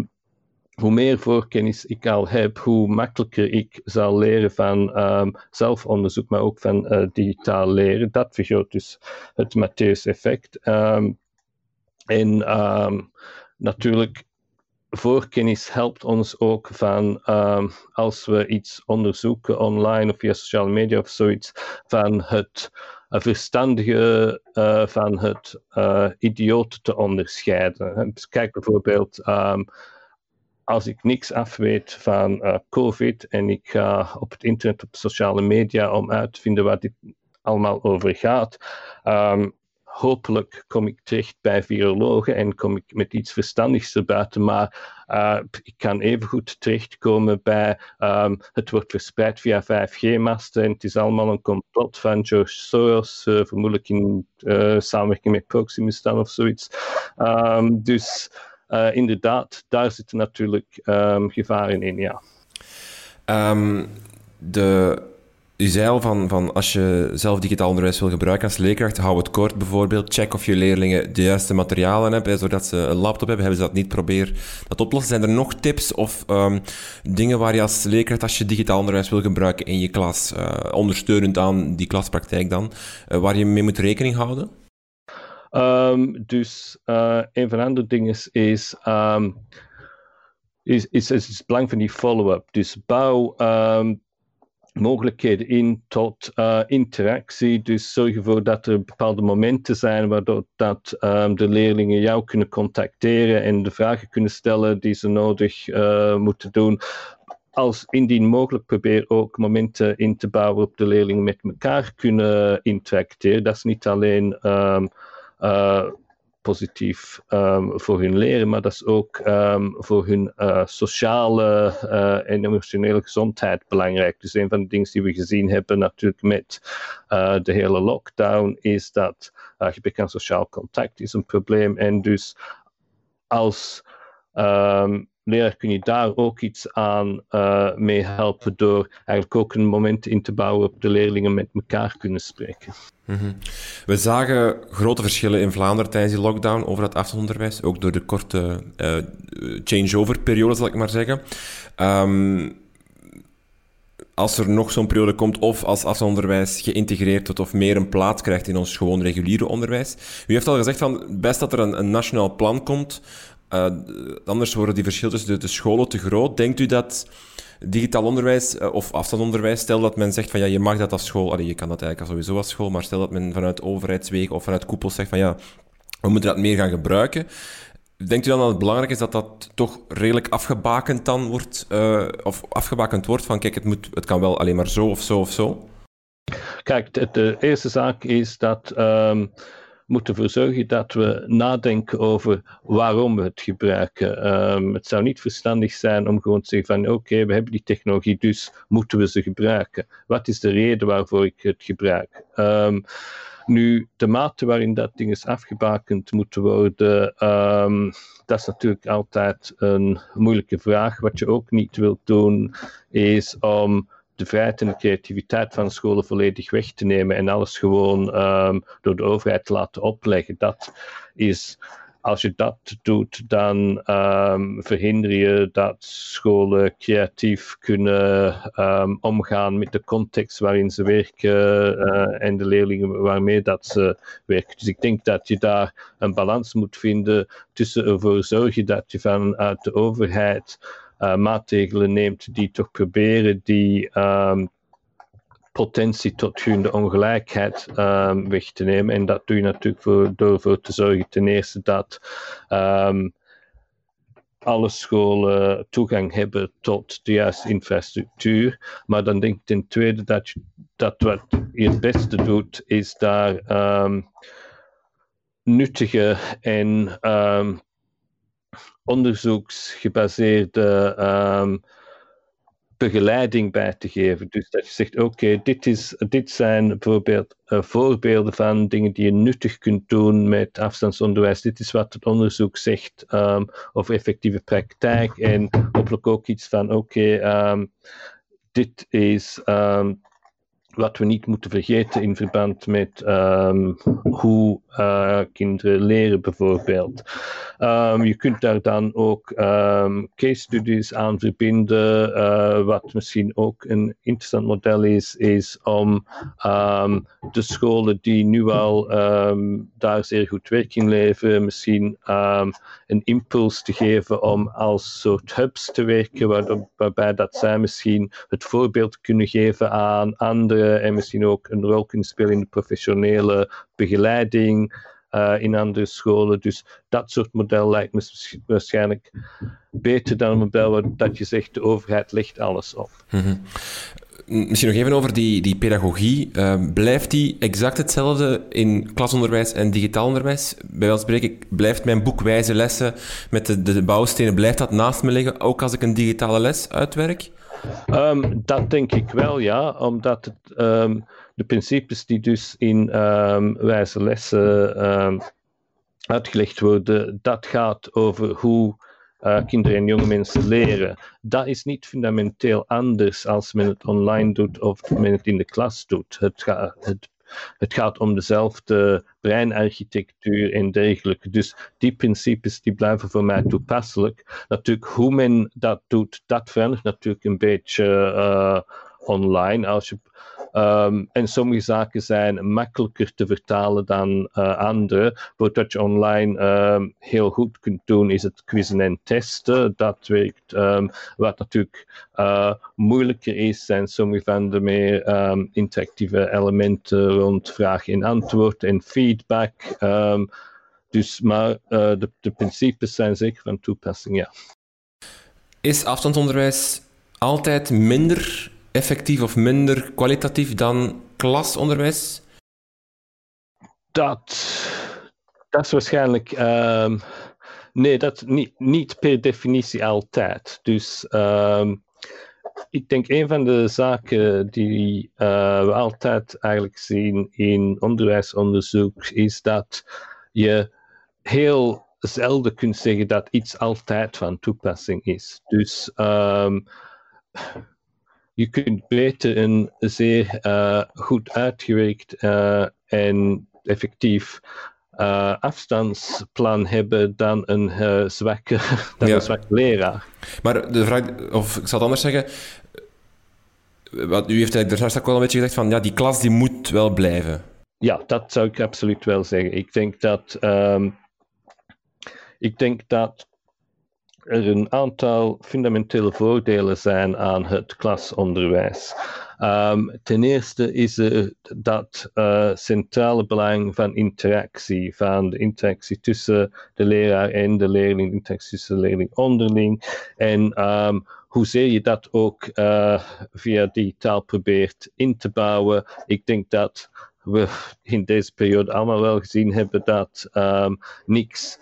hoe meer voorkennis ik al heb, hoe makkelijker ik zal leren van um, zelfonderzoek, maar ook van uh, digitaal leren. Dat vergroot dus het Matthäus-effect. Um, en um, natuurlijk, voorkennis helpt ons ook van als we iets onderzoeken online of via sociale media of zoiets, van het verstandige uh, van het uh, idioot te onderscheiden. Dus kijk bijvoorbeeld, als ik niks af weet van uh, COVID en ik ga op het internet, op sociale media om uit te vinden waar dit allemaal over gaat, um, hopelijk kom ik terecht bij virologen en kom ik met iets verstandigs erbuiten. Maar uh, ik kan evengoed terechtkomen bij um, het wordt verspreid via 5G-masten en het is allemaal een complot van George Soros, uh, vermoedelijk in uh, samenwerking met Proximus dan of zoiets. Um, dus inderdaad, daar zitten natuurlijk um, gevaren in, ja. de u zei al van, van als je zelf digitaal onderwijs wil gebruiken als leerkracht, hou het kort bijvoorbeeld. Check of je leerlingen de juiste materialen hebben. Zodat ze een laptop hebben, hebben ze dat niet. Probeer dat oplossen. Zijn er nog tips of um, dingen waar je als leerkracht, als je digitaal onderwijs wil gebruiken in je klas, uh, ondersteunend aan die klaspraktijk dan, uh, waar je mee moet rekening houden? Um, dus uh, een van de andere dingen is, um, is, is, is, het belang van die follow-up. Dus bouw mogelijkheden in tot uh, interactie. Dus zorg ervoor dat er bepaalde momenten zijn waardoor dat, de leerlingen jou kunnen contacteren en de vragen kunnen stellen die ze nodig uh, moeten doen. Als indien mogelijk probeer ook momenten in te bouwen waarop de leerlingen met elkaar kunnen interacteren. Dat is niet alleen positief um, voor hun leren, maar dat is ook um, voor hun uh, sociale uh, en emotionele gezondheid belangrijk. Dus een van de dingen die we gezien hebben natuurlijk met de hele lockdown is dat gebrek aan sociaal contact is een probleem. En dus als um, leraar kun je daar ook iets aan uh, mee helpen door eigenlijk ook een moment in te bouwen op de leerlingen met elkaar kunnen spreken. -hmm. We zagen grote verschillen in Vlaanderen tijdens die lockdown over dat afstandsonderwijs, ook door de korte uh, changeover-periode, zal ik maar zeggen. Um, als er nog zo'n periode komt, of als afstandsonderwijs geïntegreerd wordt of meer een plaats krijgt in ons gewoon reguliere onderwijs. U heeft al gezegd van best dat er een, een nationaal plan komt, uh, anders worden die verschillen tussen de, scholen te groot. Denkt u dat digitaal onderwijs uh, of afstandsonderwijs, stel dat men zegt van ja, je mag dat als school, je kan dat eigenlijk sowieso als school, maar stel dat men vanuit overheidswegen of vanuit koepels zegt van ja, we moeten dat meer gaan gebruiken. Denkt u dan dat het belangrijk is dat dat toch redelijk afgebakend dan wordt, uh, of afgebakend wordt van kijk, het, moet, het kan wel alleen maar zo of zo of zo? Kijk, de, eerste zaak is dat um, moeten ervoor zorgen dat we nadenken over waarom we het gebruiken. Um, het zou niet verstandig zijn om gewoon te zeggen van oké, we hebben die technologie, dus moeten we ze gebruiken. Wat is de reden waarvoor ik het gebruik? Um, nu, de mate waarin dat ding is afgebakend moet worden, um, dat is natuurlijk altijd een moeilijke vraag. Wat je ook niet wilt doen, is om de vrijheid en de creativiteit van scholen volledig weg te nemen en alles gewoon um, door de overheid te laten opleggen. Dat is als je dat doet, dan um, verhinder je dat scholen creatief kunnen um, omgaan met de context waarin ze werken uh, en de leerlingen waarmee dat ze werken. Dus ik denk dat je daar een balans moet vinden tussen ervoor zorgen dat je vanuit de overheid maatregelen neemt die toch proberen die um, potentie tot groeiende ongelijkheid um, weg te nemen. En dat doe je natuurlijk voor, door ervoor te zorgen ten eerste dat um, alle scholen toegang hebben tot de juiste infrastructuur. Maar dan denk ik ten tweede dat, je, dat wat je het beste doet, is daar um, nuttige en onderzoeksgebaseerde um, begeleiding bij te geven. Dus dat je zegt, oké, dit dit, dit zijn bijvoorbeeld uh, voorbeelden van dingen die je nuttig kunt doen met afstandsonderwijs. Dit is wat het onderzoek zegt um, over effectieve praktijk en hopelijk ook iets van, oké, um, dit is wat we niet moeten vergeten in verband met um, hoe uh, kinderen leren, bijvoorbeeld. Um, je kunt daar dan ook um, case studies aan verbinden. Uh, wat misschien ook een interessant model is, is om de scholen die nu al daar zeer goed werk in leveren, misschien een impuls te geven om als soort hubs te werken, waarbij dat zij misschien het voorbeeld kunnen geven aan andere en misschien ook een rol kunnen spelen in de professionele begeleiding uh, in andere scholen. Dus dat soort model lijkt me waarschijnlijk beter dan een model waar dat je zegt de overheid legt alles op. -hmm. Misschien nog even over die, die pedagogie. Uh, blijft die exact hetzelfde in klasonderwijs en digitaal onderwijs? Bij wel spreken, blijft mijn boek Wijze Lessen met de, de bouwstenen, blijft dat naast me liggen, ook als ik een digitale les uitwerk? Um, dat denk ik wel, ja. Omdat het, um, de principes die dus in um, wijze lessen uitgelegd worden, dat gaat over hoe uh, kinderen en jonge mensen leren. Dat is niet fundamenteel anders als men het online doet of men het in de klas doet. Het, het het gaat om dezelfde breinarchitectuur en dergelijke. Dus die principes die blijven voor mij toepasselijk. Natuurlijk, hoe men dat doet, dat verandert natuurlijk een beetje uh, online. Als je Um, en sommige zaken zijn makkelijker te vertalen dan uh, andere. Wat je online um, heel goed kunt doen, is het quizzen en testen. Dat werkt. Um, wat natuurlijk uh, moeilijker is, zijn sommige van de meer interactieve elementen rond vraag en antwoord en feedback. dus, maar uh, de, de principes zijn zeker van toepassing, ja. Is afstandsonderwijs altijd minder effectief of minder kwalitatief dan klasonderwijs? Dat, dat is waarschijnlijk. Uh, nee, dat niet, niet per definitie altijd. Dus uh, ik denk een van de zaken die uh, we altijd eigenlijk zien in onderwijsonderzoek is dat je heel zelden kunt zeggen dat iets altijd van toepassing is. Dus um, je kunt beter een zeer uh, goed uitgewerkt uh, en effectief uh, afstandsplan hebben dan een, zwakke, [laughs] dan ja. een zwakke leraar. Maar de vraag, of ik zal het anders zeggen, wat, u heeft daar straks ook wel een beetje gezegd van, ja, die klas die moet wel blijven. Ja, dat zou ik absoluut wel zeggen. Ik denk dat, um, ik denk dat er een aantal fundamentele voordelen zijn aan het klasonderwijs. Um, ten eerste is er dat uh, centrale belang van interactie, van de interactie tussen de leraar en de leerling, interactie tussen de leerling onderling. En um, hoezeer je dat ook uh, via digitaal probeert in te bouwen. Ik denk dat we in deze periode allemaal wel gezien hebben dat um, niks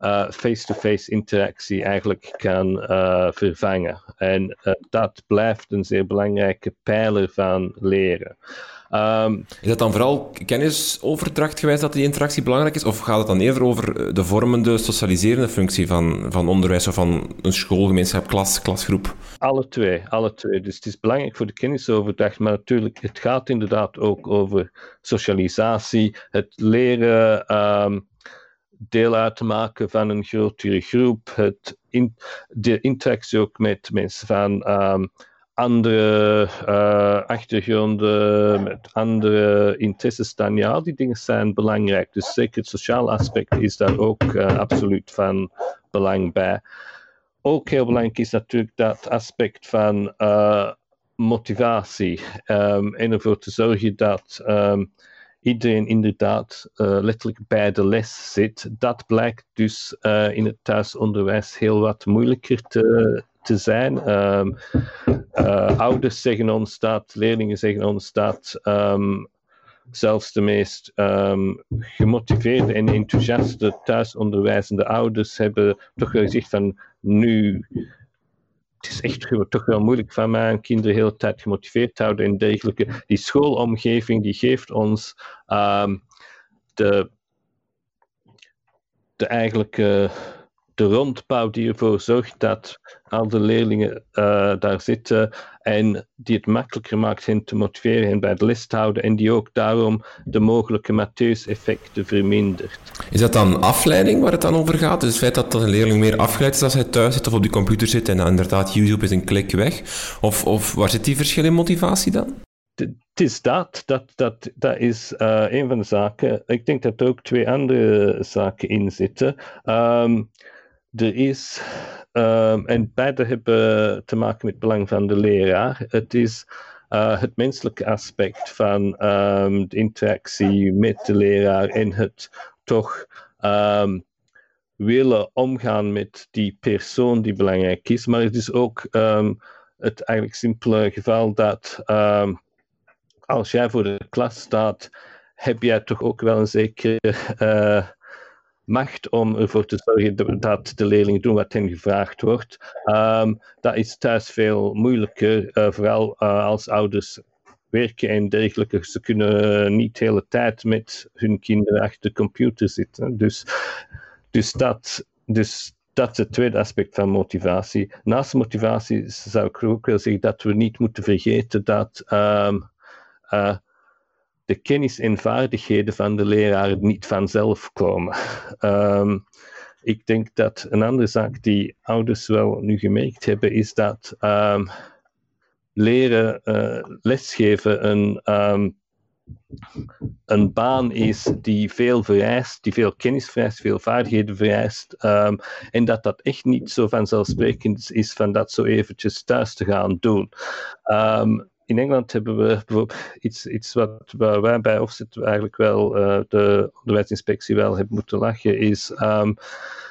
uh, face-to-face interactie eigenlijk kan uh, vervangen. En uh, dat blijft een zeer belangrijke pijler van leren. Um, is dat dan vooral kennisoverdracht geweest dat die interactie belangrijk is? Of gaat het dan eerder over de vormende, socialiserende functie van, van onderwijs of van een schoolgemeenschap, klas, klasgroep? Alle twee, alle twee. Dus het is belangrijk voor de kennisoverdracht, maar natuurlijk, het gaat inderdaad ook over socialisatie, het leren. Um, deel uit te maken van een grotere groep, het in, de interactie ook met mensen van um, andere uh, achtergronden, met andere interesses dan ja, die dingen zijn belangrijk. Dus zeker het sociale aspect is daar ook uh, absoluut van belang bij. Ook heel belangrijk is natuurlijk dat aspect van uh, motivatie um, en ervoor te zorgen dat um, iedereen inderdaad uh, letterlijk bij de les zit. Dat blijkt dus uh, in het thuisonderwijs heel wat moeilijker te, te zijn. Um, ouders zeggen ons dat, leerlingen zeggen ons dat. Um, zelfs de meest um, gemotiveerde en enthousiaste thuisonderwijzende ouders hebben toch wel gezegd van nu het is echt toch wel moeilijk van mijn kinderen de hele tijd gemotiveerd te houden en dergelijke. Die schoolomgeving die geeft ons um, de, de eigenlijk uh, de rondbouw die ervoor zorgt dat al de leerlingen uh, daar zitten en die het makkelijker maakt hen te motiveren en bij de les te houden en die ook daarom de mogelijke Matthäus-effecten vermindert. Is dat dan afleiding waar het dan over gaat? Dus het feit dat, een leerling meer afgeleid is als hij thuis zit of op die computer zit en dan inderdaad YouTube is een klik weg? Of, of waar zit die verschil in motivatie dan? Het is dat. Dat, dat, dat is uh, een van de zaken. Ik denk dat er ook twee andere zaken in zitten. Um, er is, um, en beide hebben te maken met het belang van de leraar. Het is uh, het menselijke aspect van um, de interactie met de leraar en het toch um, willen omgaan met die persoon die belangrijk is. Maar het is ook het eigenlijk simpele geval dat als jij voor de klas staat, heb jij toch ook wel een zekere. Uh, macht om ervoor te zorgen dat de leerlingen doen wat hen gevraagd wordt. Um, dat is thuis veel moeilijker, uh, vooral uh, als ouders werken en dergelijke. Ze kunnen niet de hele tijd met hun kinderen achter de computer zitten. Dus, dus, dat, dus dat is het tweede aspect van motivatie. Naast motivatie zou ik ook wel zeggen dat we niet moeten vergeten dat uh, de kennis en vaardigheden van de leraar niet vanzelf komen. Um, ik denk dat een andere zaak die ouders wel nu gemerkt hebben, is dat um, leren, uh, lesgeven een, um, een baan is die veel vereist, die veel kennis vereist, veel vaardigheden vereist. en dat dat echt niet zo vanzelfsprekend is van dat zo eventjes thuis te gaan doen in Engeland hebben we bijvoorbeeld iets, iets wat wij bij Offset eigenlijk wel, uh, de onderwijsinspectie wel hebben moeten lachen, is um,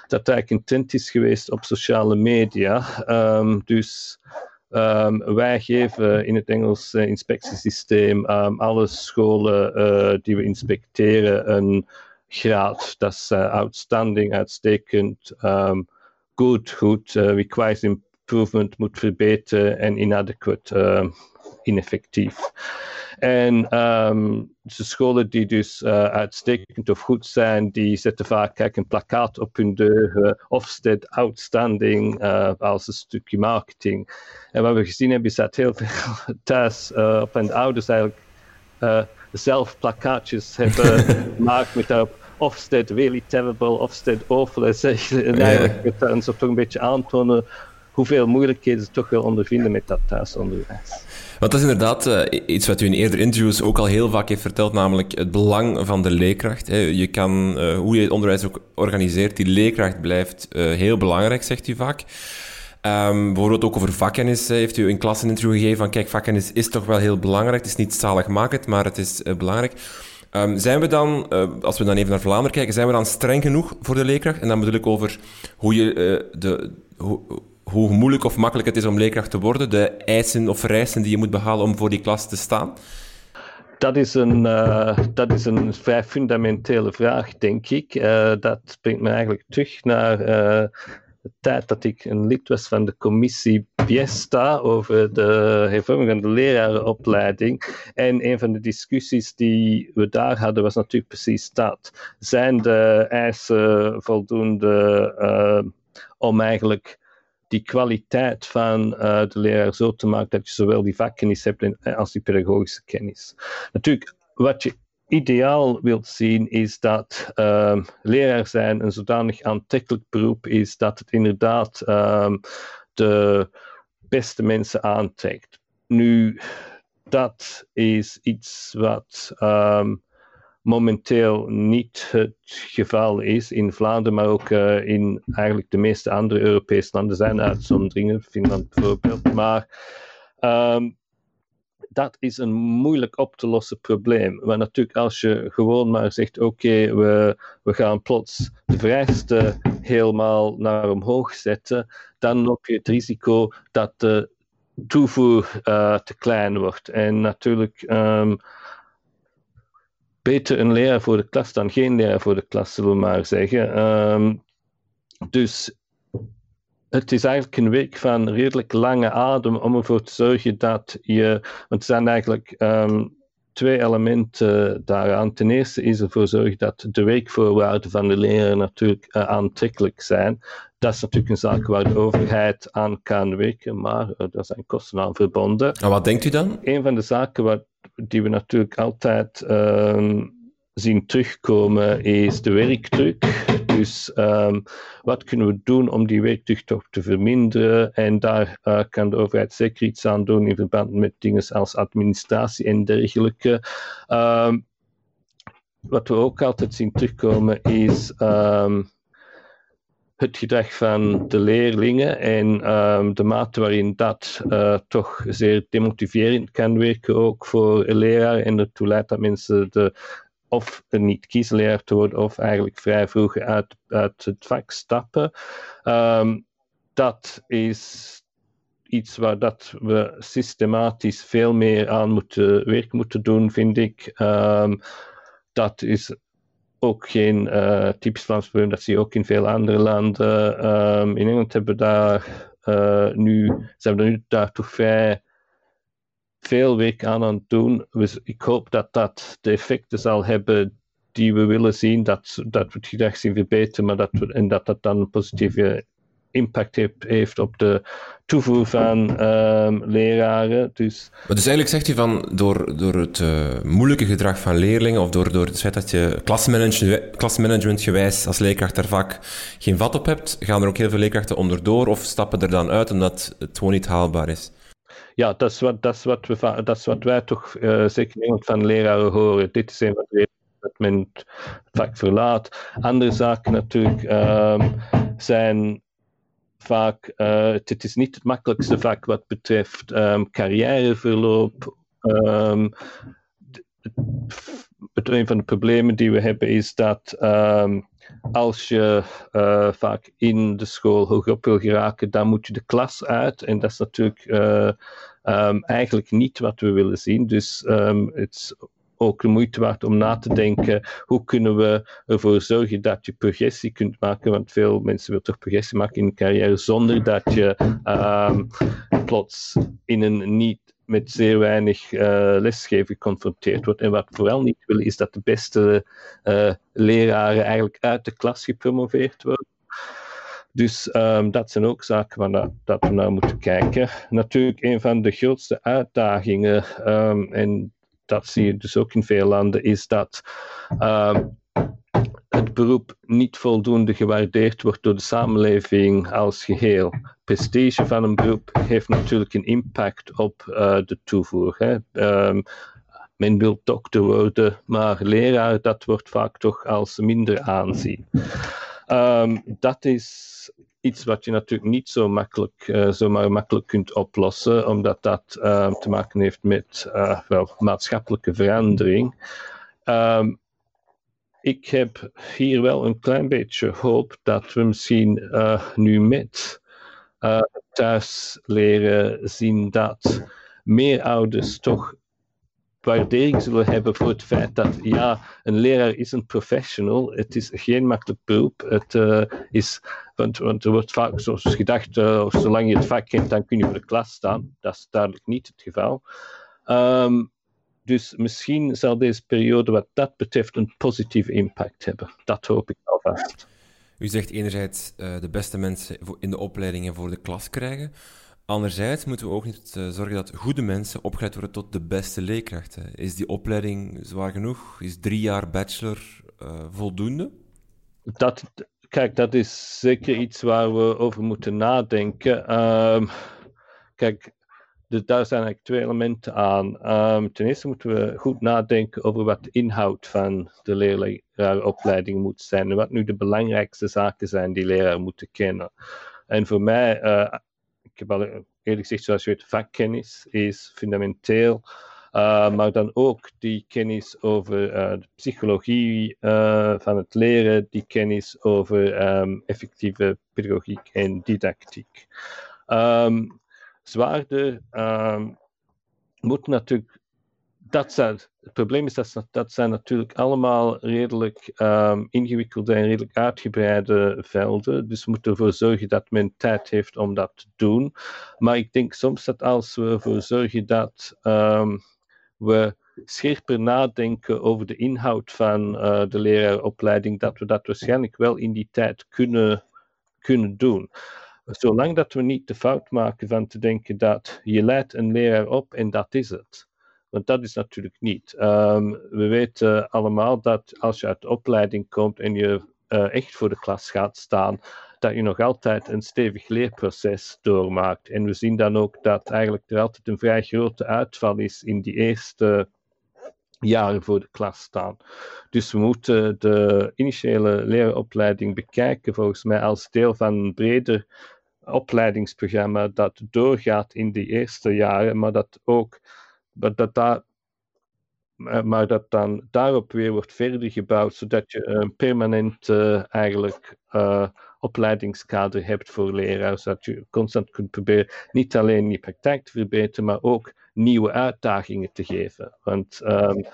dat eigenlijk een trend is geweest op sociale media. Um, dus um, wij geven in het Engels uh, inspectiesysteem alle scholen uh, die we inspecteren een graad. Dat is outstanding, uitstekend, goed, goed, requires improvement, moet verbeteren en inadequate ineffectief. En um, de scholen die dus uh, uitstekend of goed zijn, die zetten vaak kijk, een plakkaat op hun deur, uh, Ofsted Outstanding, uh, als een stukje marketing. En wat we gezien hebben is dat heel [laughs] veel thuis op en de ouders eigenlijk zelf plakkaatjes hebben [laughs] gemaakt met daarop Ofsted really terrible, Ofsted awful. [laughs] En eigenlijk het, toch een beetje aantonen hoeveel moeilijkheden ze toch wel ondervinden met dat thuisonderwijs. Want dat is inderdaad uh, iets wat u in eerdere interviews ook al heel vaak heeft verteld, namelijk het belang van de leerkracht. Hè. Je kan, uh, hoe je het onderwijs ook organiseert, die leerkracht blijft uh, heel belangrijk, zegt u vaak. Um, bijvoorbeeld ook over vakkennis heeft u in klas een interview gegeven van kijk, vakkennis is toch wel heel belangrijk. Het is niet zaligmakend, maar het is belangrijk. Um, zijn we dan, als we dan even naar Vlaanderen kijken, zijn we dan streng genoeg voor de leerkracht? En dan bedoel ik over hoe, je, de, hoe, hoe moeilijk of makkelijk het is om leerkracht te worden, de eisen of vereisten die je moet behalen om voor die klas te staan? Dat is een, uh, dat is een vrij fundamentele vraag, denk ik. dat brengt me eigenlijk terug naar de tijd dat ik een lid was van de commissie Biesta over de hervorming van de lerarenopleiding. En een van de discussies die we daar hadden was natuurlijk precies dat. Zijn de eisen voldoende om eigenlijk die kwaliteit van uh, de leraar zo te maken dat je zowel die vakkennis hebt als die pedagogische kennis. Natuurlijk, wat je ideaal wilt zien, is dat uh, leraar zijn een zodanig aantrekkelijk beroep is dat het inderdaad um, de beste mensen aantrekt. Nu, dat is iets wat um, momenteel niet het geval is in Vlaanderen, maar ook uh, in eigenlijk de meeste andere Europese landen. Zijn uitzonderingen, Finland bijvoorbeeld. Maar um, dat is een moeilijk op te lossen probleem. Maar natuurlijk, als je gewoon maar zegt: oké, we, we gaan plots de vereisten helemaal naar omhoog zetten, dan loop je het risico dat de toevoer uh, te klein wordt. En natuurlijk. Um, beter een leraar voor de klas dan geen leraar voor de klas, zullen we maar zeggen. Um, dus het is eigenlijk een week van redelijk lange adem om ervoor te zorgen dat je. Want er zijn eigenlijk um, twee elementen daaraan. Ten eerste is ervoor zorgen dat de weekvoorwaarden van de leraar natuurlijk uh, aantrekkelijk zijn. Dat is natuurlijk een zaak waar de overheid aan kan werken, maar uh, daar zijn kosten aan verbonden. En wat denkt u dan? Een van de zaken wat, die we natuurlijk altijd. Um, zien terugkomen is de werkdruk. Dus um, wat kunnen we doen om die werkdruk toch te verminderen? En daar uh, kan de overheid zeker iets aan doen in verband met dingen als administratie en dergelijke. Um, wat we ook altijd zien terugkomen is um, het gedrag van de leerlingen en um, de mate waarin dat uh, toch zeer demotiverend kan werken, ook voor leraren en ertoe leidt dat mensen de of niet kiesleer te worden, of eigenlijk vrij vroeg uit, uit het vak stappen. Um, dat is iets waar dat we systematisch veel meer aan moeten werk moeten doen, vind ik. Um, dat is ook geen uh, typisch Vlaams probleem, dat zie je ook in veel andere landen. Um, in Engeland hebben daar uh, nu, zijn we nu daar toch vrij veel werk aan aan het doen. Dus ik hoop dat dat de effecten zal hebben die we willen zien, dat, dat we het gedrag zien verbeteren, maar dat en dat dat dan een positieve impact heeft op de toevoer van um, leraren. Dus... Maar dus eigenlijk zegt u van door, door het uh, moeilijke gedrag van leerlingen of door, door het feit dat je klasmanagement, klasmanagement gewijs als leerkracht daar vaak geen vat op hebt, gaan er ook heel veel leerkrachten onderdoor of stappen er dan uit omdat het gewoon niet haalbaar is? ja, dat is wat, dat is wat, we, dat is wat wij toch uh, zeker in van leraren horen. Dit is een van de dat men het vak verlaat. Andere zaken natuurlijk um, zijn vaak, uh, het is niet het makkelijkste vak wat betreft um, carrièreverloop. Um, een van de problemen die we hebben is dat um, als je uh, vaak in de school hoog wil geraken, dan moet je de klas uit. En dat is natuurlijk um, eigenlijk niet wat we willen zien. Dus het ook de moeite waard om na te denken hoe kunnen we ervoor zorgen dat je progressie kunt maken, want veel mensen willen toch progressie maken in een carrière zonder dat je um, plots in een niet met zeer weinig uh, lesgeven geconfronteerd wordt. En wat we vooral niet willen, is dat de beste uh, leraren eigenlijk uit de klas gepromoveerd worden. Dus um, dat zijn ook zaken waar dat, we naar moeten kijken. Natuurlijk, een van de grootste uitdagingen, um, en dat zie je dus ook in veel landen, is dat um, het beroep niet voldoende gewaardeerd wordt door de samenleving als geheel. Prestige van een beroep heeft natuurlijk een impact op uh, de toevoer. Hè. Um, men wil dokter worden, maar leraar, dat wordt vaak toch als minder aanzien. Um, dat is iets wat je natuurlijk niet zo makkelijk, uh, zomaar makkelijk kunt oplossen, omdat dat uh, te maken heeft met uh, wel, maatschappelijke verandering. Um, ik heb hier wel een klein beetje hoop dat we misschien nu met thuis leren zien dat meer ouders toch waardering zullen hebben voor het feit dat ja, een leraar is een professional. Het is geen makkelijk beroep. Het uh, is, want, want, er wordt vaak zoals gedacht, uh, zolang je het vak kent, dan kun je voor de klas staan. Dat is duidelijk niet het geval. Um, dus misschien zal deze periode wat dat betreft een positieve impact hebben. Dat hoop ik alvast. U zegt enerzijds uh, de beste mensen in de opleidingen voor de klas krijgen. Anderzijds moeten we ook niet uh, zorgen dat goede mensen opgeleid worden tot de beste leerkrachten. Is die opleiding zwaar genoeg? Is drie jaar bachelor uh, voldoende? Dat, kijk, dat is zeker iets waar we over moeten nadenken. Um, kijk, dus daar zijn eigenlijk twee elementen aan. Um, ten eerste moeten we goed nadenken over wat de inhoud van de leraaropleiding moet zijn en wat nu de belangrijkste zaken zijn die leraar moeten kennen. En voor mij, uh, ik heb al eerlijk gezegd, zoals je weet, vakkennis is fundamenteel. Uh, maar dan ook die kennis over uh, de psychologie van het leren, die kennis over um, effectieve pedagogiek en didactiek. Um, zwaarder um, moet natuurlijk. Dat zijn, het probleem is dat dat zijn natuurlijk allemaal redelijk um, ingewikkelde en redelijk uitgebreide velden. Dus we moeten ervoor zorgen dat men tijd heeft om dat te doen. Maar ik denk soms dat als we ervoor zorgen dat um, we scherper nadenken over de inhoud van uh, de leraaropleiding, dat we dat waarschijnlijk wel in die tijd kunnen, kunnen doen zolang dat we niet de fout maken van te denken dat je leidt een leraar op en dat is het. Want dat is natuurlijk niet. Um, we weten allemaal dat als je uit de opleiding komt en je uh, echt voor de klas gaat staan, dat je nog altijd een stevig leerproces doormaakt. En we zien dan ook dat eigenlijk er altijd een vrij grote uitval is in die eerste jaren voor de klas staan. Dus we moeten de initiële leeropleiding bekijken, volgens mij, als deel van een breder opleidingsprogramma dat doorgaat in die eerste jaren, maar dat ook dat daar maar dat dan daarop weer wordt verder gebouwd, zodat je een permanent uh, eigenlijk uh, opleidingskader hebt voor leraars, zodat je constant kunt proberen niet alleen je praktijk te verbeteren, maar ook nieuwe uitdagingen te geven. Want um,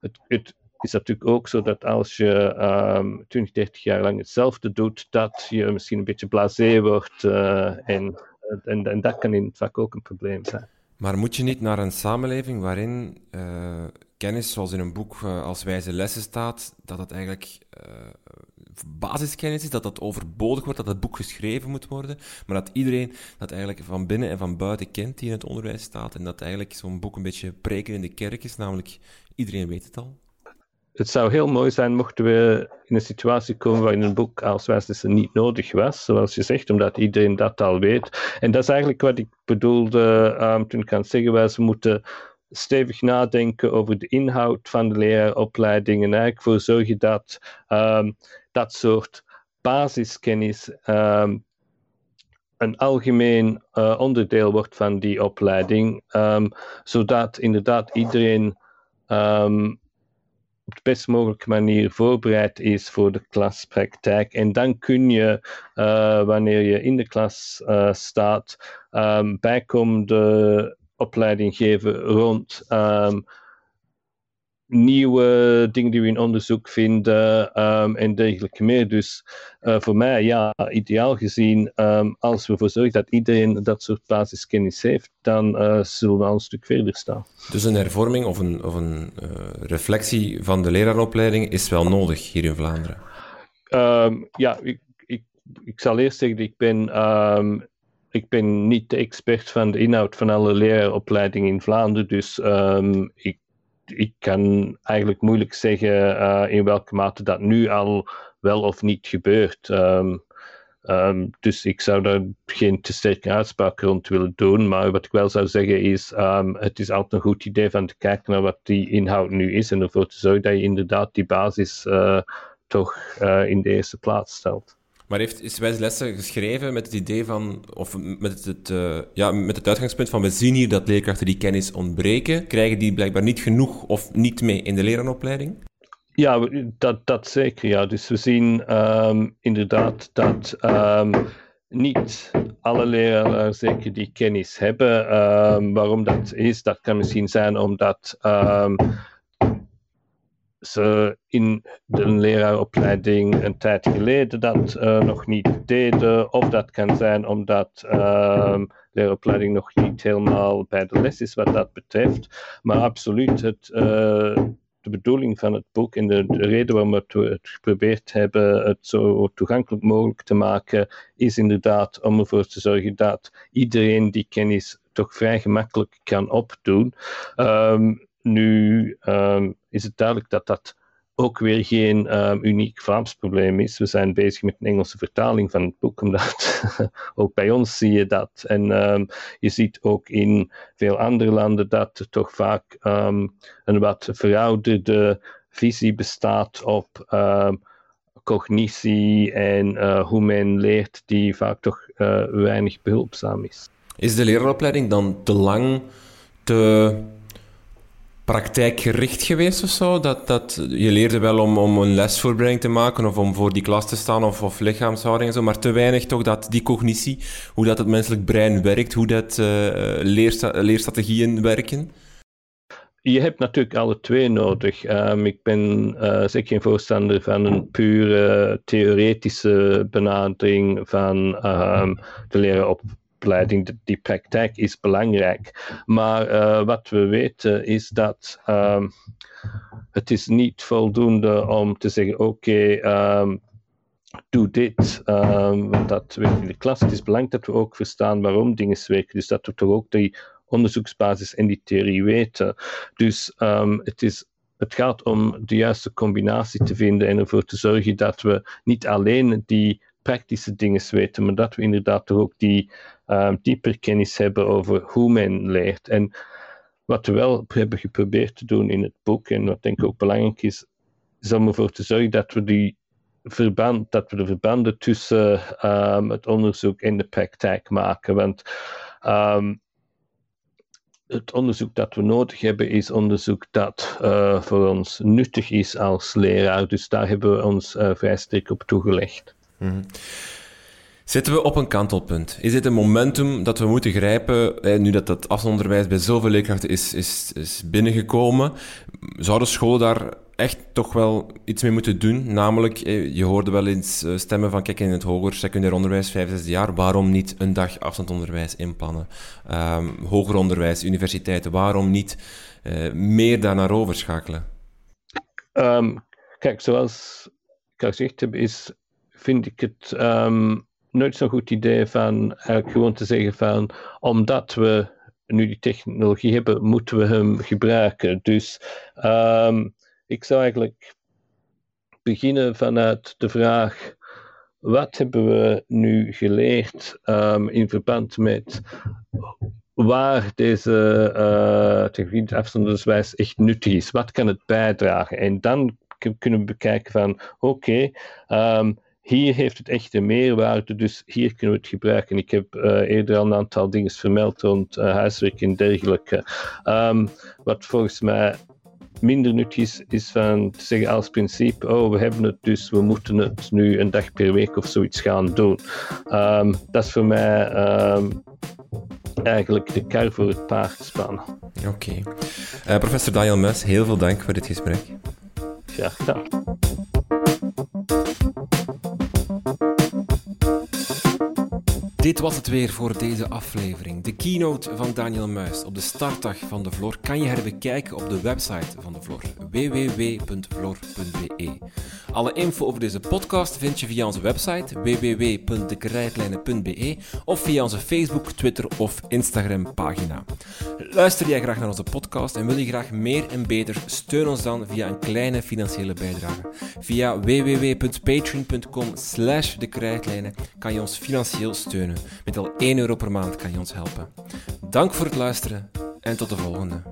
het, het, is natuurlijk ook zo dat als je um, 20, 30 jaar lang hetzelfde doet, dat je misschien een beetje blasé wordt. En, en, en, dat kan in het vak ook een probleem zijn. Maar moet je niet naar een samenleving waarin uh, kennis, zoals in een boek uh, als wijze lessen staat, dat het eigenlijk basiskennis is, dat dat overbodig wordt, dat het boek geschreven moet worden, maar dat iedereen dat eigenlijk van binnen en van buiten kent die in het onderwijs staat en dat eigenlijk zo'n boek een beetje preken in de kerk is, namelijk iedereen weet het al? Het zou heel mooi zijn mochten we in een situatie komen waarin een boek als wijslessen niet nodig was, zoals je zegt, omdat iedereen dat al weet. En dat is eigenlijk wat ik bedoelde um, toen ik aan het zeggen was, we moeten stevig nadenken over de inhoud van de leraaropleiding en eigenlijk voor zorgen dat um, dat soort basiskennis um, een algemeen uh, onderdeel wordt van die opleiding, zodat inderdaad iedereen op de best mogelijke manier voorbereid is voor de klaspraktijk. En dan kun je, uh, wanneer je in de klas uh, staat, um, bijkomende opleiding geven rond um, nieuwe dingen die we in onderzoek vinden um, en dergelijke meer. Dus uh, voor mij, ja, ideaal gezien, um, als we ervoor zorgen dat iedereen dat soort basiskennis heeft, dan uh, zullen we al een stuk verder staan. Dus een hervorming of een, of een uh, reflectie van de leraaropleiding is wel nodig hier in Vlaanderen? Um, ja, ik, ik, ik zal eerst zeggen, ik ben ik ben niet de expert van de inhoud van alle leraaropleidingen in Vlaanderen, dus um, ik ik kan eigenlijk moeilijk zeggen in welke mate dat nu al wel of niet gebeurt. Um, Um, dus ik zou daar geen te sterke uitspraak rond willen doen. Maar wat ik wel zou zeggen is: um, het is altijd een goed idee van te kijken naar wat die inhoud nu is. En ervoor te zorgen dat je inderdaad die basis uh, toch uh, in de eerste plaats stelt. Maar heeft, is Wijs Lessen geschreven met het idee van, of met het, uh, ja, met het uitgangspunt van: we zien hier dat leerkrachten die kennis ontbreken, krijgen die blijkbaar niet genoeg of niet mee in de lerarenopleiding? Ja, dat, dat zeker. Ja. Dus we zien um, inderdaad dat um, niet alle leraren zeker die kennis hebben. Um, waarom dat is, dat kan misschien zijn omdat ze in de leraaropleiding een tijd geleden dat uh, nog niet deden. Of dat kan zijn omdat um, leraaropleiding nog niet helemaal bij de les is wat dat betreft. Maar absoluut, het, uh, de bedoeling van het boek en de, reden waarom we het geprobeerd hebben het zo toegankelijk mogelijk te maken, is inderdaad om ervoor te zorgen dat iedereen die kennis toch vrij gemakkelijk kan opdoen. Um, nu um, is het duidelijk dat dat ook weer geen um, uniek Vlaams probleem is. We zijn bezig met een Engelse vertaling van het boek, omdat [laughs] ook bij ons zie je dat. En um, je ziet ook in veel andere landen dat er toch vaak een wat verouderde visie bestaat op cognitie en uh, hoe men leert, die vaak toch uh, weinig behulpzaam is. Is de leraaropleiding dan te lang, te praktijkgericht geweest of zo? Dat, dat, je leerde wel om, om een lesvoorbereiding te maken of om voor die klas te staan of, of lichaamshouding en zo, maar te weinig toch dat die cognitie, hoe dat het menselijk brein werkt, hoe dat uh, leersta leerstrategieën werken? Je hebt natuurlijk alle twee nodig. Um, ik ben uh, zeker geen voorstander van een pure theoretische benadering van um, de leren op die praktijk is belangrijk. Maar uh, wat we weten is dat um, het is niet voldoende om te zeggen, oké, um, doe dit. Um, dat werkt in de klas. Het is belangrijk dat we ook verstaan waarom dingen werken. Dus dat we toch ook die onderzoeksbasis en die theorie weten. Dus het is het gaat om de juiste combinatie te vinden en ervoor te zorgen dat we niet alleen die praktische dingen weten, maar dat we inderdaad ook die um, dieper kennis hebben over hoe men leert. En wat we wel hebben geprobeerd te doen in het boek, en wat denk ik ook belangrijk is, is om ervoor te zorgen dat we die verband, dat we de verbanden tussen um, het onderzoek en de praktijk maken. Want um, het onderzoek dat we nodig hebben is onderzoek dat uh, voor ons nuttig is als leraar. Dus daar hebben we ons uh, vrij sterk op toegelegd. Mm Zitten we op een kantelpunt? Is dit een momentum dat we moeten grijpen, eh, nu dat het afstandsonderwijs bij zoveel leerkrachten is, is, is binnengekomen? Zouden scholen daar echt toch wel iets mee moeten doen? Namelijk, eh, je hoorde wel eens eh, stemmen van, kijk, in het hoger secundair onderwijs, vijf, zes jaar, waarom niet een dag afstandsonderwijs inplannen? Um, hoger onderwijs, universiteiten, waarom niet meer daarnaar overschakelen? Um, kijk, zoals ik al gezegd heb, is, vind ik het... Um, nooit zo'n goed idee van eigenlijk gewoon te zeggen van omdat we nu die technologie hebben, moeten we hem gebruiken. Dus um, ik zou eigenlijk beginnen vanuit de vraag. Wat hebben we nu geleerd um, in verband met waar deze uh, technologie afstandswijs echt nuttig is? Wat kan het bijdragen? En dan kunnen we bekijken van oké, um, hier heeft het echt een meerwaarde, dus hier kunnen we het gebruiken. Ik heb uh, eerder al een aantal dingen vermeld rond uh, huiswerk en dergelijke. Um, wat volgens mij minder nuttig is, is van te zeggen als principe, oh, we hebben het dus, we moeten het nu een dag per week of zoiets gaan doen. Um, dat is voor mij um, eigenlijk de kar voor het paard spannen. Oké. Okay. Uh, professor Daniel Mus, heel veel dank voor dit gesprek. Graag gedaan. Dit was het weer voor deze aflevering. De keynote van Daniel Muis op de startdag van de Vlor kan je herbekijken op de website van de Vlor, www.vlor.be. Alle info over deze podcast vind je via onze website www.dekrijtlijnen.be of via onze Facebook, Twitter of Instagram pagina. Luister jij graag naar onze podcast en wil je graag meer en beter? Steun ons dan via een kleine financiële bijdrage. Via www.patreon.com slash de kan je ons financieel Met al 1 euro per maand kan je ons helpen. Dank voor het luisteren en tot de volgende.